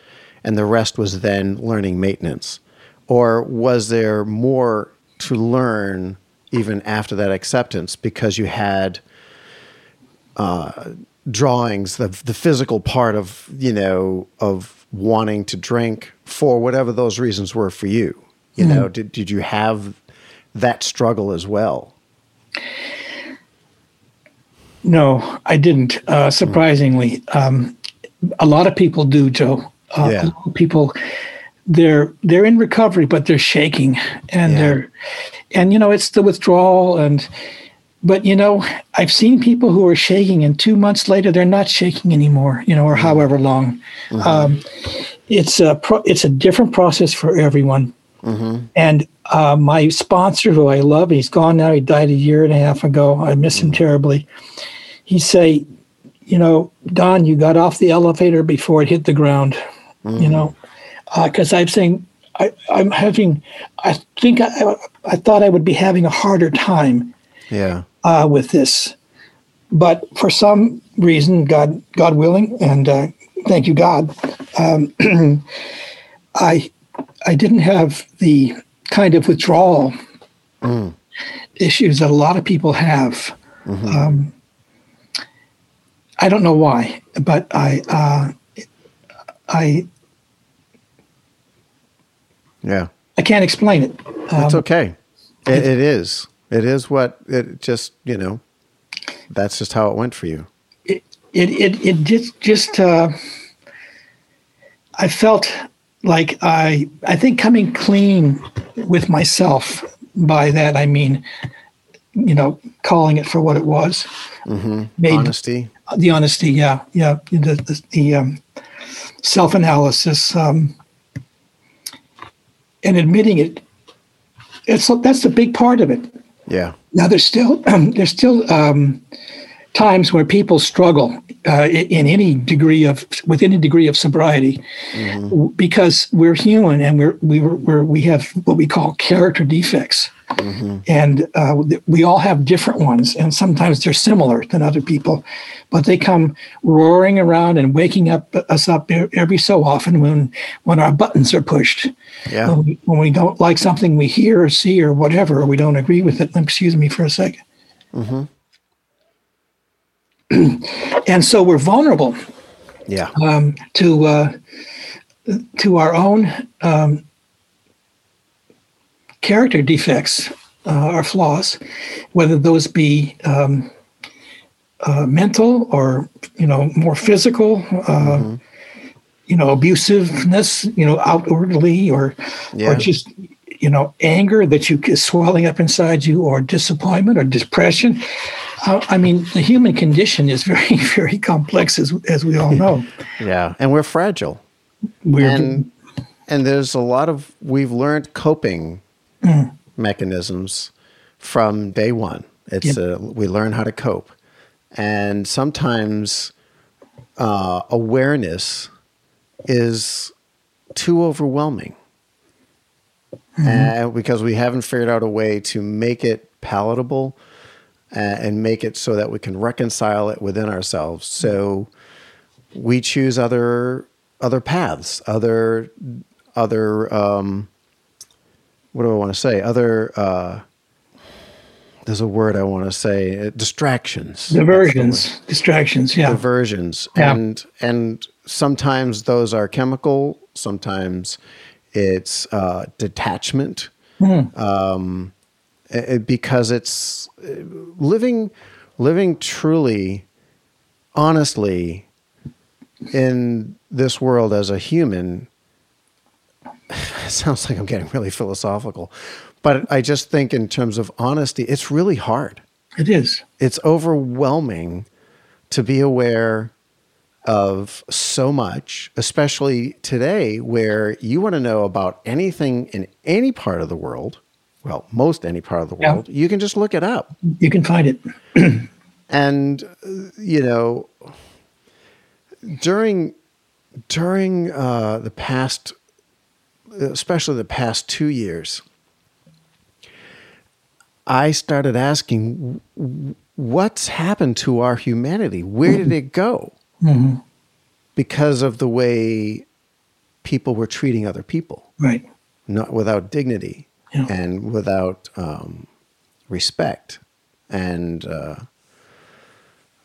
and the rest was then learning maintenance? Or was there more to learn even after that acceptance because you had uh, drawings, the, the physical part of, you know, of wanting to drink for whatever those reasons were for you. You mm know, did did you have that struggle as well? No, I didn't. Uh, surprisingly, um, a lot of people do, Joe. Uh, yeah. people they're they're in recovery, but they're shaking, and yeah. they're and you know it's the withdrawal and but you know i've seen people who are shaking and two months later they're not shaking anymore you know or mm-hmm. however long mm-hmm. um, it's a pro- it's a different process for everyone mm-hmm. and uh, my sponsor who i love he's gone now he died a year and a half ago i miss him mm-hmm. terribly he say you know don you got off the elevator before it hit the ground you mm-hmm. know because uh, i'm saying I, am having, I think I, I thought I would be having a harder time yeah. Uh, with this. But for some reason, God, God willing, and uh, thank you, God, um, I, I didn't have the kind of withdrawal mm. issues that a lot of people have. Mm-hmm. Um, I don't know why, but I, uh, I yeah. I can't explain it. That's um, okay. It, it is. It is what it just, you know, that's just how it went for you. It, it, it, it just, just, uh, I felt like I, I think coming clean with myself by that, I mean, you know, calling it for what it was. Mm-hmm. Made honesty. The honesty. Yeah. Yeah. The, the, the um, self-analysis, um, and admitting it. It's that's the big part of it. Yeah. Now there's still there's still um, times where people struggle uh, in any degree of with any degree of sobriety mm-hmm. because we're human and we're we we're, we have what we call character defects. Mm-hmm. And uh, we all have different ones, and sometimes they're similar than other people, but they come roaring around and waking up us up every so often when when our buttons are pushed. Yeah. When we, when we don't like something we hear or see or whatever, or we don't agree with it. Excuse me for a 2nd mm-hmm. and so we're vulnerable. Yeah. Um, to uh, to our own um, character defects uh, or flaws, whether those be um, uh, mental or you know more physical, uh, mm-hmm. you know abusiveness, you know outwardly or yeah. or just you know anger that you is swelling up inside you, or disappointment or depression. Uh, I mean, the human condition is very very complex, as as we all know. yeah, and we're fragile. We're and, and there's a lot of we've learned coping mm. mechanisms from day one. It's yep. a, we learn how to cope, and sometimes uh, awareness is too overwhelming. uh, because we haven't figured out a way to make it palatable and make it so that we can reconcile it within ourselves. So we choose other other paths, other other um, what do I want to say? Other uh, there's a word I want to say uh, distractions, diversions, distractions, yeah, diversions, yeah. and and sometimes those are chemical, sometimes it's uh, detachment, mm. um, because it's uh, living living truly, honestly, in this world as a human. sounds like I'm getting really philosophical, but I just think in terms of honesty, it's really hard. It is. It's overwhelming to be aware of so much, especially today, where you want to know about anything in any part of the world. Well, most any part of the world, yeah. you can just look it up. You can find it. and, you know, during during uh, the past, especially the past two years, I started asking, what's happened to our humanity? Where did it go? Mm-hmm. Because of the way people were treating other people, right? Not without dignity yeah. and without um, respect and uh,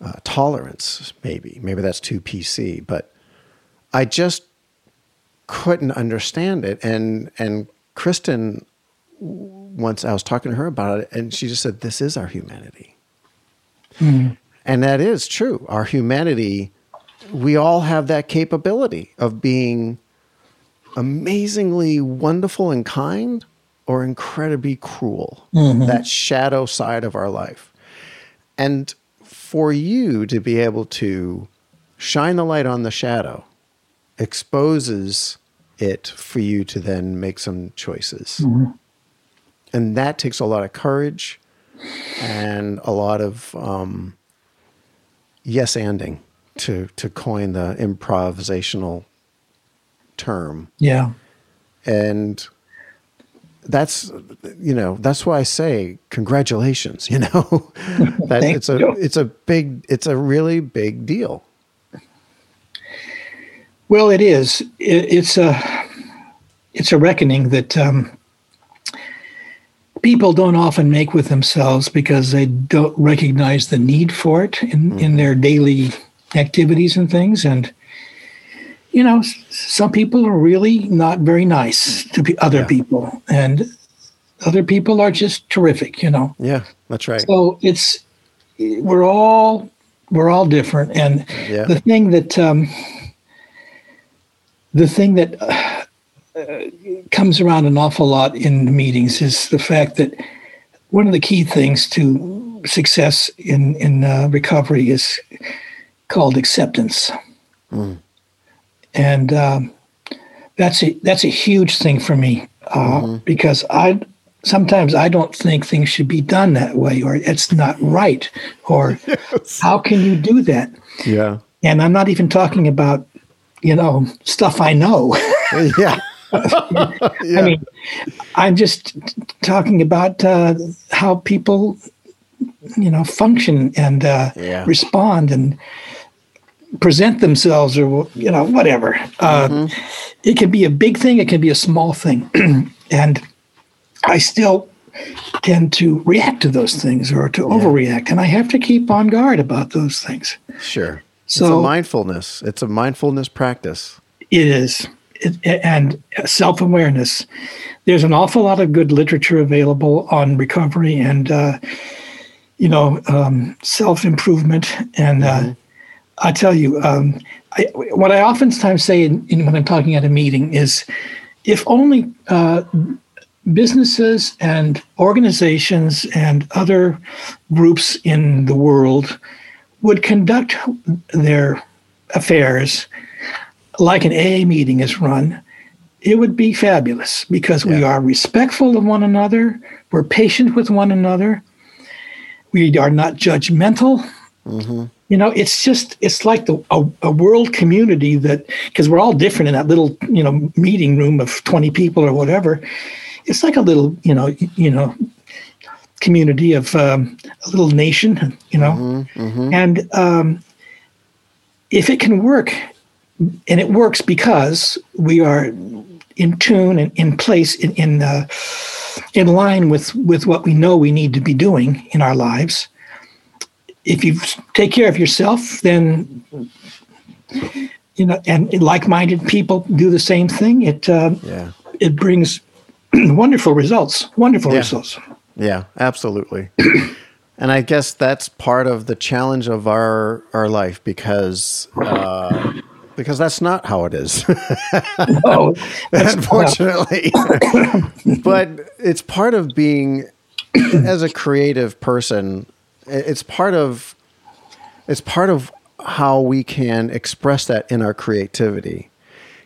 uh, tolerance. Maybe, maybe that's too PC, but I just couldn't understand it. And and Kristen, once I was talking to her about it, and she just said, "This is our humanity," mm-hmm. and that is true. Our humanity we all have that capability of being amazingly wonderful and kind or incredibly cruel, mm-hmm. that shadow side of our life. And for you to be able to shine the light on the shadow exposes it for you to then make some choices. Mm-hmm. And that takes a lot of courage and a lot of um, yes anding to to coin the improvisational term. Yeah. And that's you know that's why I say congratulations. You know that it's a you. it's a big it's a really big deal. Well, it is. It, it's a it's a reckoning that um, people don't often make with themselves because they don't recognize the need for it in, mm-hmm. in their daily activities and things. And, you know, some people are really not very nice to other yeah. people. And other people are just terrific, you know. Yeah, that's right. So it's, we're all, we're all different. And yeah. the thing that, um, the thing that uh, comes around an awful lot in meetings is the fact that one of the key things to success in in uh, recovery is called acceptance, mm. And um, that's a that's a huge thing for me uh, mm-hmm. because I sometimes I don't think things should be done that way or it's not right or yes. how can you do that? Yeah, and I'm not even talking about you know stuff I know. yeah. yeah. I mean, I'm just talking about uh, how people, you know, function and uh, yeah. respond and present themselves or you know whatever. Uh, mm-hmm. it can be a big thing it can be a small thing. And i still tend to react to those things or to yeah. overreact and i have to keep on guard about those things. Sure. So it's a mindfulness it's a mindfulness practice. It is. It, and self-awareness. There's an awful lot of good literature available on recovery and uh, you know um, self-improvement and uh, mm-hmm. uh, I tell you, um, I, what I oftentimes say in, in, when I'm talking at a meeting is if only uh, businesses and organizations and other groups in the world would conduct their affairs like an AA meeting is run, it would be fabulous because yeah. we are respectful of one another, we're patient with one another, we are not judgmental. Mm-hmm you know it's just it's like the a, a world community that because we're all different in that little you know meeting room of 20 people or whatever it's like a little, you know, you know, community of um, a little nation, you know, Mm-hmm, mm-hmm. and um, if it can work, and it works because we are in tune and in place in in, uh, in line with with what we know we need to be doing in our lives. If you take care of yourself, then you know, and like-minded people do the same thing. It uh, Yeah. it brings wonderful results. Wonderful Yeah. results. Yeah, absolutely. and I guess that's part of the challenge of our our life because uh, because that's not how it is, that's, unfortunately. but it's part of being as a creative person. It's part of it's part of how we can express that in our creativity.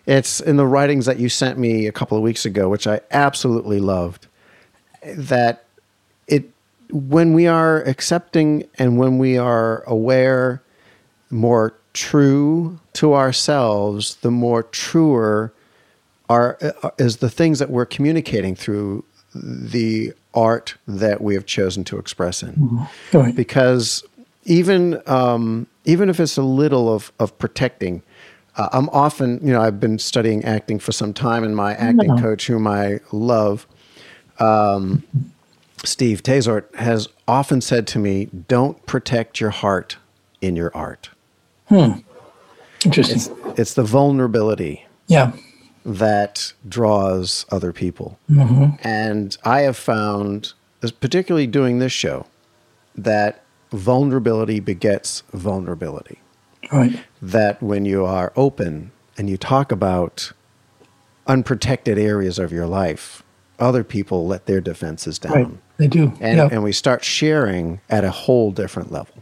It's in the writings that you sent me a couple of weeks ago, which I absolutely loved. That it when we are accepting and when we are aware, more true to ourselves, the more truer are uh, is the things that we're communicating through the art that we have chosen to express in Go ahead. because even um, even if it's a little of of protecting, uh, I'm often you know I've been studying acting for some time, and my acting No. coach, whom I love, um, Steve Tazort, has often said to me, "Don't protect your heart in your art. Interesting. It's the vulnerability." yeah. That draws other people. Mm-hmm. And I have found, particularly doing this show, that vulnerability begets vulnerability. Right. That when you are open and you talk about unprotected areas of your life, other people let their defenses down. Right. They do. And, yeah. and we start sharing at a whole different level.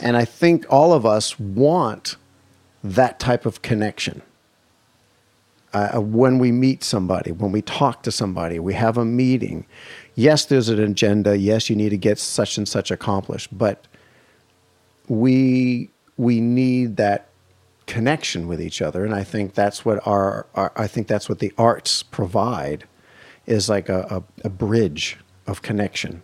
And I think all of us want that type of connection. Uh, when we meet somebody, when we talk to somebody, we have a meeting. Yes, there's an agenda. Yes, you need to get such and such accomplished, but we we need that connection with each other, and I think that's what our, our I think that's what the arts provide is like a, a, a bridge of connection.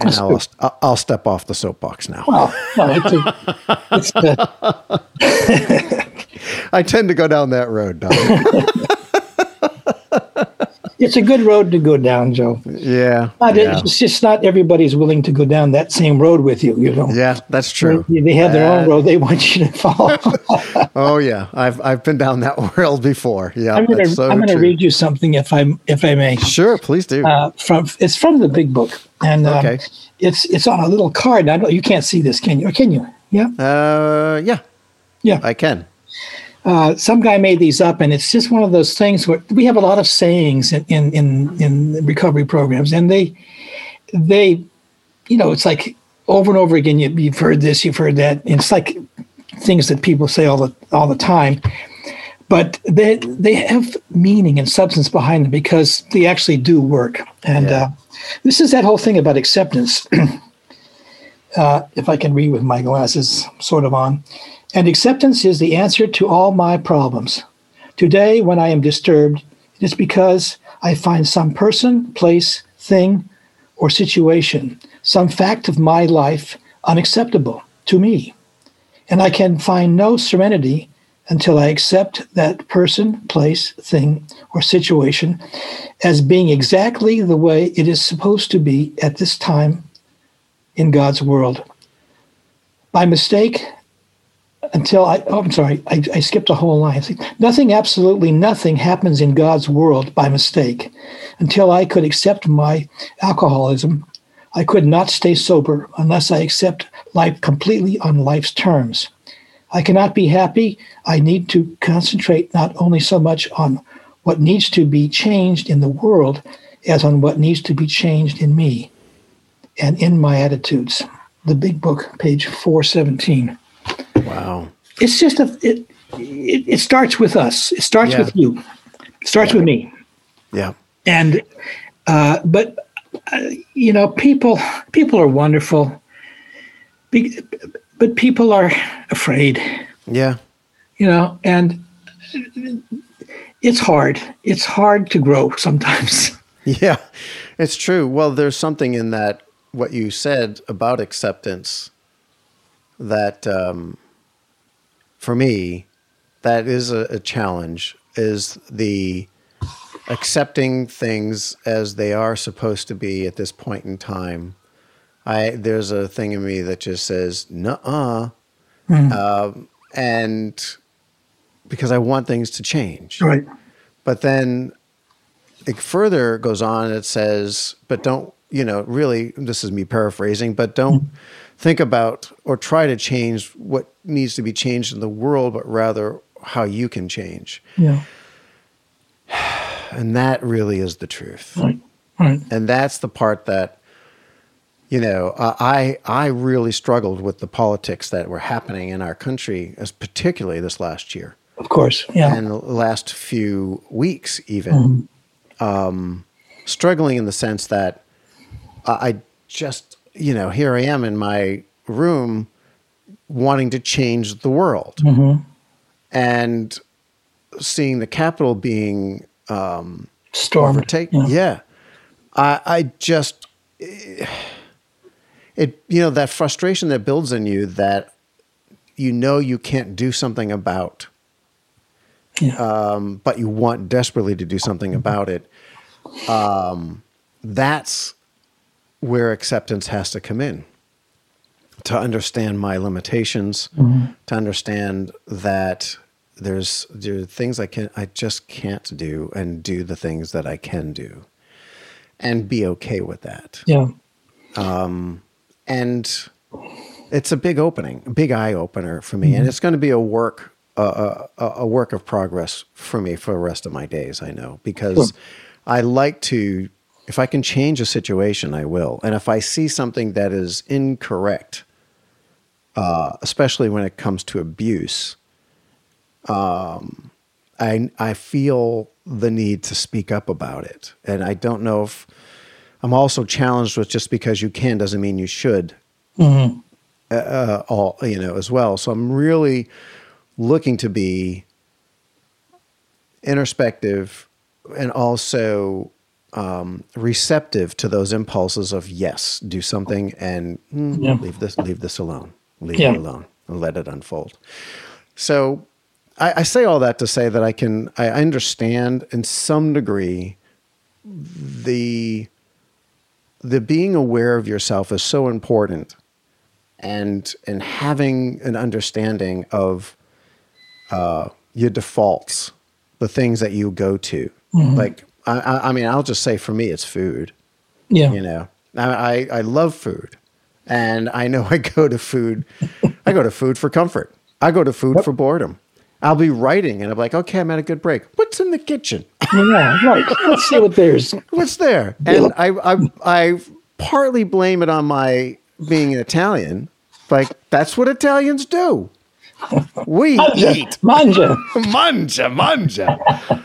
And That's now good. I'll, I'll step off the soapbox now. well, no, it's a, it's uh, I tend to go down that road, it's a good road to go down, Joe. yeah, Not, yeah. It's just not everybody's willing to go down that same road with you. You know. Yeah, that's true. They, they have their Uh, own road they want you to follow. Oh yeah, I've I've been down that world before. Yeah, I'm gonna that's so I'm gonna read you something if I if I may. Sure, please do. Uh, from it's from the big book, and um, Okay. it's it's on a little card. I don't you can't see this, can you? Or can you? Yeah, uh, yeah, yeah. I can. Uh, some guy made these up, and it's just one of those things where we have a lot of sayings in in in, in recovery programs, and they they you know it's like over and over again. You, you've heard this, you've heard that. It's like things that people say all the all the time, but they they have meaning and substance behind them because they actually do work. And Yeah. uh, this is that whole thing about acceptance. uh, if I can read with my glasses sort of on. And acceptance is the answer to all my problems. Today, when I am disturbed, it is because I find some person, place, thing, or situation, some fact of my life unacceptable to me. And I can find no serenity until I accept that person, place, thing, or situation as being exactly the way it is supposed to be at this time in God's world. By mistake, until I, oh, I'm sorry, I, I skipped a whole line. Nothing, absolutely nothing happens in God's world by mistake. Until I could accept my alcoholism, I could not stay sober unless I accept life completely on life's terms. I cannot be happy. I need to concentrate not only so much on what needs to be changed in the world as on what needs to be changed in me and in my attitudes. The big book, page 417. Wow. It's just a, it, it, it starts with us. It starts Yeah. with you. It starts with me. Yeah. And, uh, but, uh, you know, people, people are wonderful, but people are afraid, Yeah. you know, and it's hard. It's hard to grow sometimes. Yeah, it's true. Well, there's something in that what you said about acceptance that um, for me that is a, a challenge is the accepting things as they are supposed to be at this point in time. I there's a thing in me that just says "nuh-uh," um, and because I want things to change. Right. But then it further goes on. It says, "But don't you know? Really, this is me paraphrasing. But don't think about or try to change what needs to be changed in the world, but rather how you can change." Yeah. And that really is the truth. Right. Right. and that's the part that you know uh, i i really struggled with the politics that were happening in our country as particularly this last year Of course. Yeah. and the last few weeks even um, struggling in the sense that I just you know here i am in my room wanting to change the world and seeing the capitol being Storm. overtake. Yeah. I I just it you know that frustration that builds in you that you know you can't do something about, Yeah. um, but you want desperately to do something about it. Um, that's where acceptance has to come in to understand my limitations, to understand that there's there are things I can I just can't do and do the things that I can do and be okay with that. yeah. Um And it's a big opening, a big eye opener for me, and it's going to be a work uh, a, a work of progress for me for the rest of my days. I know because I like to if I can change a situation, I will, and if I see something that is incorrect, uh, especially when it comes to abuse. I I feel the need to speak up about it, and I don't know if I'm also challenged with just because you can doesn't mean you should. Uh, uh, all you know as well. So I'm really looking to be introspective and also um, receptive to those impulses of yes, do something and mm, Yeah. leave this leave this alone, leave Yeah. it alone, and let it unfold. So I, I say all that to say that I can I understand in some degree the the being aware of yourself is so important and and having an understanding of uh, your defaults, the things that you go to. Like I, I mean, I'll just say for me, it's food. Yeah. You know, I, I love food, and I know I go to food. I go to food for comfort. I go to food for boredom. I'll be writing, and I'm like, okay, I'm at a good break. What's in the kitchen? Yeah. Right. Let's see what there's. What's there? And I, I, I partly blame it on my being an Italian. Like that's what Italians do. We eat Mangia. mangia, mangia,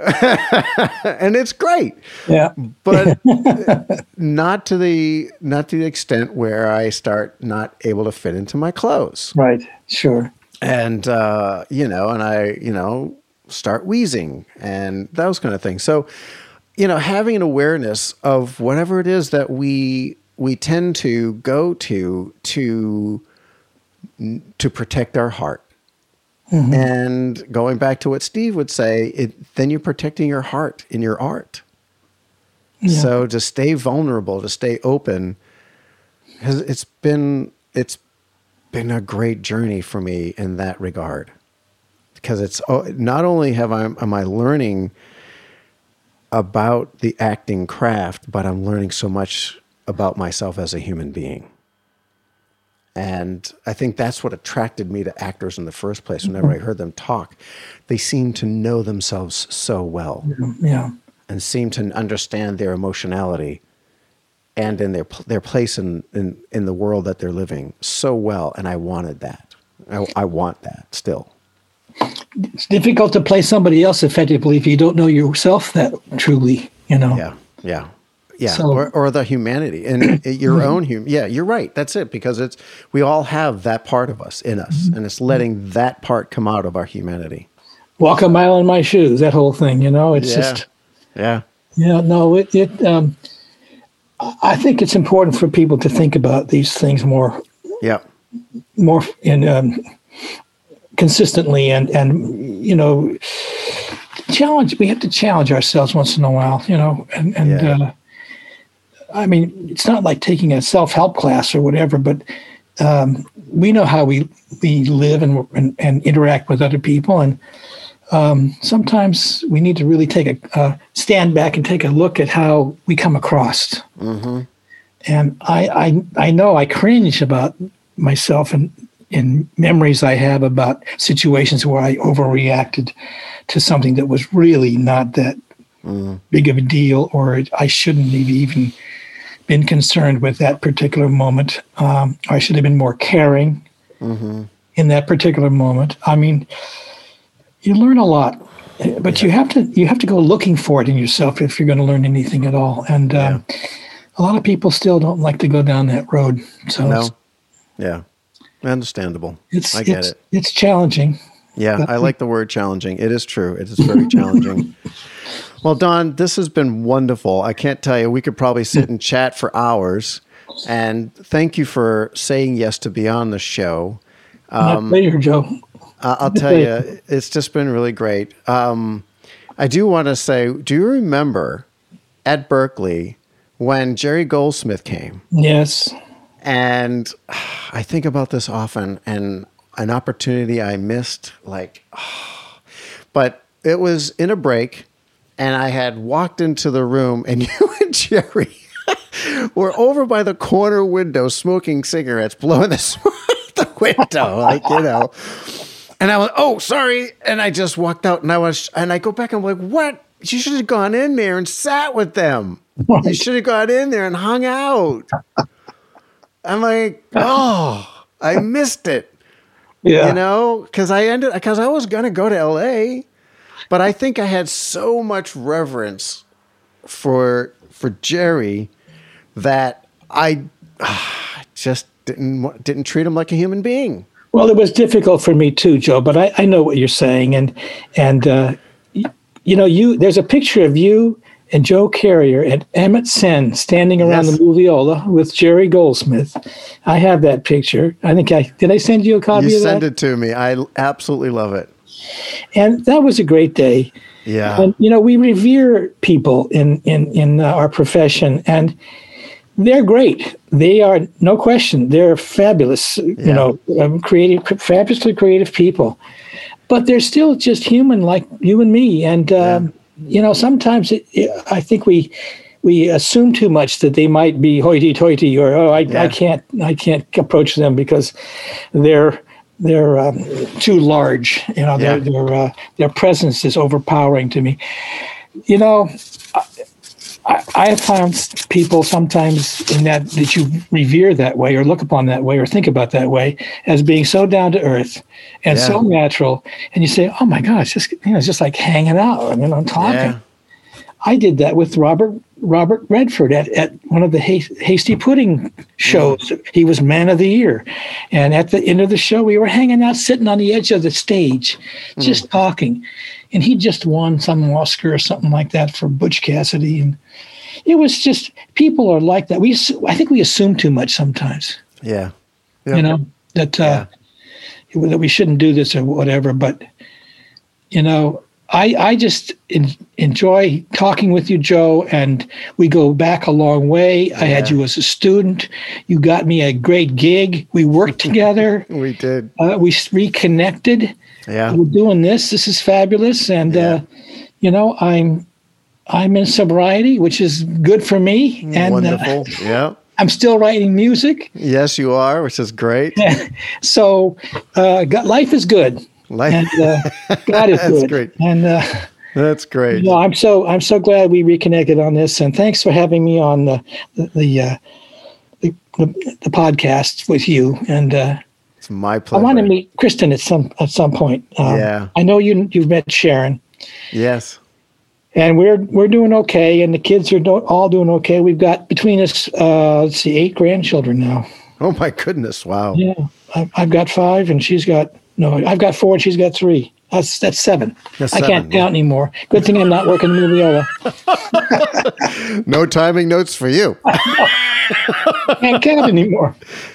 and it's great, Yeah. but not to the not to the extent where I start not able to fit into my clothes, Right. Sure. and uh, you know, and I, you know, start wheezing and those kind of things. So, you know, having an awareness of whatever it is that we we tend to go to to to protect our heart. Mm-hmm. And going back to what Steve would say, it, then you're protecting your heart in your art. Yeah. So to stay vulnerable, to stay open, has it's been it's been a great journey for me in that regard. Because it's oh, not only have I am I learning about the acting craft, but I'm learning so much about myself as a human being. And I think that's what attracted me to actors in the first place. Whenever I mm-hmm. heard them talk, they seemed to know themselves so well Yeah. and seem to understand their emotionality and in their their place in, in in the world that they're living so well and I wanted that I, I want that still It's difficult to play somebody else effectively if you don't know yourself that truly. You know. yeah yeah yeah So- or, or the humanity and your own hum yeah you're right that's it because it's we all have that part of us in us and it's letting that part come out of our humanity walk a mile in my shoes. That whole thing, you know, it's Yeah. just Yeah. yeah. No, it it. Um, I I think it's important for people to think about these things more Yeah. more in um, consistently and and you know challenge we have to challenge ourselves once in a while you know and and Yeah. uh, i mean it's not like taking a self-help class or whatever but um, we know how we we live and, and and interact with other people. And um, sometimes we need to really take a uh, stand back and take a look at how we come across. Mm-hmm. and I, I I know I cringe about myself and in memories I have about situations where I overreacted to something that was really not that big of a deal, or I shouldn't have even been concerned with that particular moment. Um, I should have been more caring Mm-hmm. in that particular moment. I mean, you learn a lot, but you have to you have to go looking for it in yourself if you're going to learn anything at all. And um, a lot of people still don't like to go down that road. So No. Yeah. Understandable. it's, I get it's, it. it's challenging. Yeah, I like the word challenging. It is true. It is very challenging. Well, Don, this has been wonderful. I can't tell you, we could probably sit and chat for hours. And thank you for saying yes to be on the show. My pleasure, Joe. I'll tell you, it's just been really great. Um, I do want to say, do you remember at Berklee when Jerry Goldsmith came? Yes. And I think about this often and an opportunity I missed, like, but it was in a break and I had walked into the room and you and Jerry were over by the corner window smoking cigarettes, blowing the smoke the window, like, you know. And I went, oh, sorry. And I just walked out and I was, and I go back and I'm like, what? You should have gone in there and sat with them. You should have gone in there and hung out. I'm like, oh, I missed it. Yeah. You know, because I ended because I was gonna go to L.A., but I think I had so much reverence for for Jerry that I ah, just didn't didn't treat him like a human being. Well, it was difficult for me too, Joe. But I, I know what you're saying, and and uh, y- you know, you there's a picture of you and Joe Carrier and Emmett Sen standing around Yes. the Moviola with Jerry Goldsmith. I have that picture. I think I did. I send you a copy You send that, it to me. I absolutely love it. And that was a great day. Yeah. And you know, we revere people in in in uh, our profession, and they're great. They are no question. They're fabulous. You know, um, creative, fabulously creative people. But they're still just human, like you and me. And um, you know, sometimes it, it, I think we we assume too much that they might be hoity-toity, or oh, I, Yeah. I can't I can't approach them because they're they're um, too large. You know, Yeah. their their uh, their presence is overpowering to me. You know, I, I have found people sometimes in that that you revere that way, or look upon that way, or think about that way as being so down to earth and Yeah. so natural, and you say, "Oh my gosh, just you know, it's just like hanging out." I mean, I'm talking. Yeah. I did that with Robert Robert Redford at, at one of the Hasty Pudding shows. He was Man of the Year, and at the end of the show, we were hanging out, sitting on the edge of the stage, just talking. And he just won some Oscar or something like that for Butch Cassidy, and it was just people are like that. We I think we assume too much sometimes. Yeah. Yeah. You know that uh, that we shouldn't do this or whatever, but you know. I, I just en- enjoy talking with you, Joe, and we go back a long way. I had you as a student. You got me a great gig. We worked together. We did. Uh, we reconnected. Yeah. We're doing this. This is fabulous, and Yeah. uh, you know, I'm I'm in sobriety, which is good for me, and uh, Wonderful. yeah. I'm still writing music. Yes, you are, which is great. So, uh, got, life is good, Life, and uh, God is That's good. great. And uh, that's great. no, I'm so I'm so glad we reconnected on this, and thanks for having me on the the the, uh, the, the, the podcast with you. And uh, It's my pleasure. I want to meet Kristen at some at some point. Um, Yeah. I know you you've met Sharon. Yes. and we're we're doing okay, and the kids are do- all doing okay. We've got between us, uh, let's see, eight grandchildren now. Oh my goodness! Wow. Yeah, I've got five, and she's got no, I've got four, and she's got three. That's that's seven. That's I can't count anymore. Good thing I'm not working the Moviola. No timing notes for you. Can't count anymore.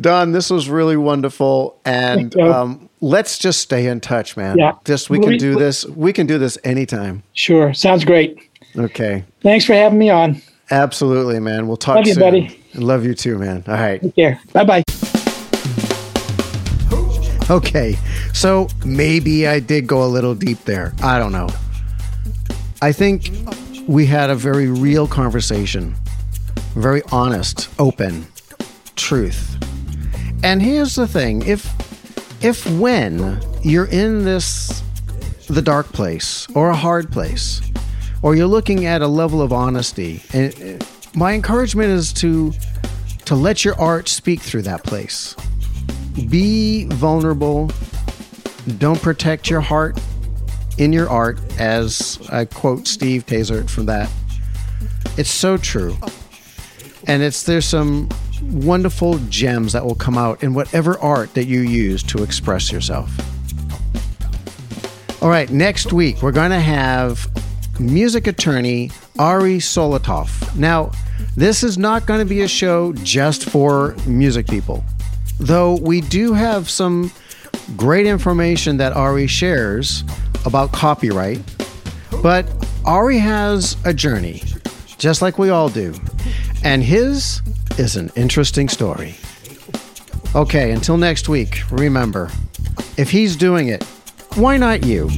Don, this was really wonderful. And um, let's just stay in touch, man. Yeah. Just we can we- do this. We can do this anytime. Sure. Sounds great. Okay. Thanks for having me on. Absolutely, man. We'll talk Love you, soon. buddy. Love you too, man. All right. Take care. Bye bye. Okay. So maybe I did go a little deep there. I don't know. I think we had a very real conversation, very honest, open, truth. And here's the thing if if when you're in this the dark place or a hard place or you're looking at a level of honesty and uh, my encouragement is to to let your art speak through that place be vulnerable. Don't protect your heart in your art as i quote steve taser from that. It's so true. And it's there's some wonderful gems that will come out in whatever art that you use to express yourself. All right next week we're going to have music attorney ari Solotoff. Now this is not going to be a show just for music people though we do have some great information that Ari shares about copyright. But Ari has a journey, just like we all do. And his is an interesting story. Okay, until next week, remember if he's doing it, why not you?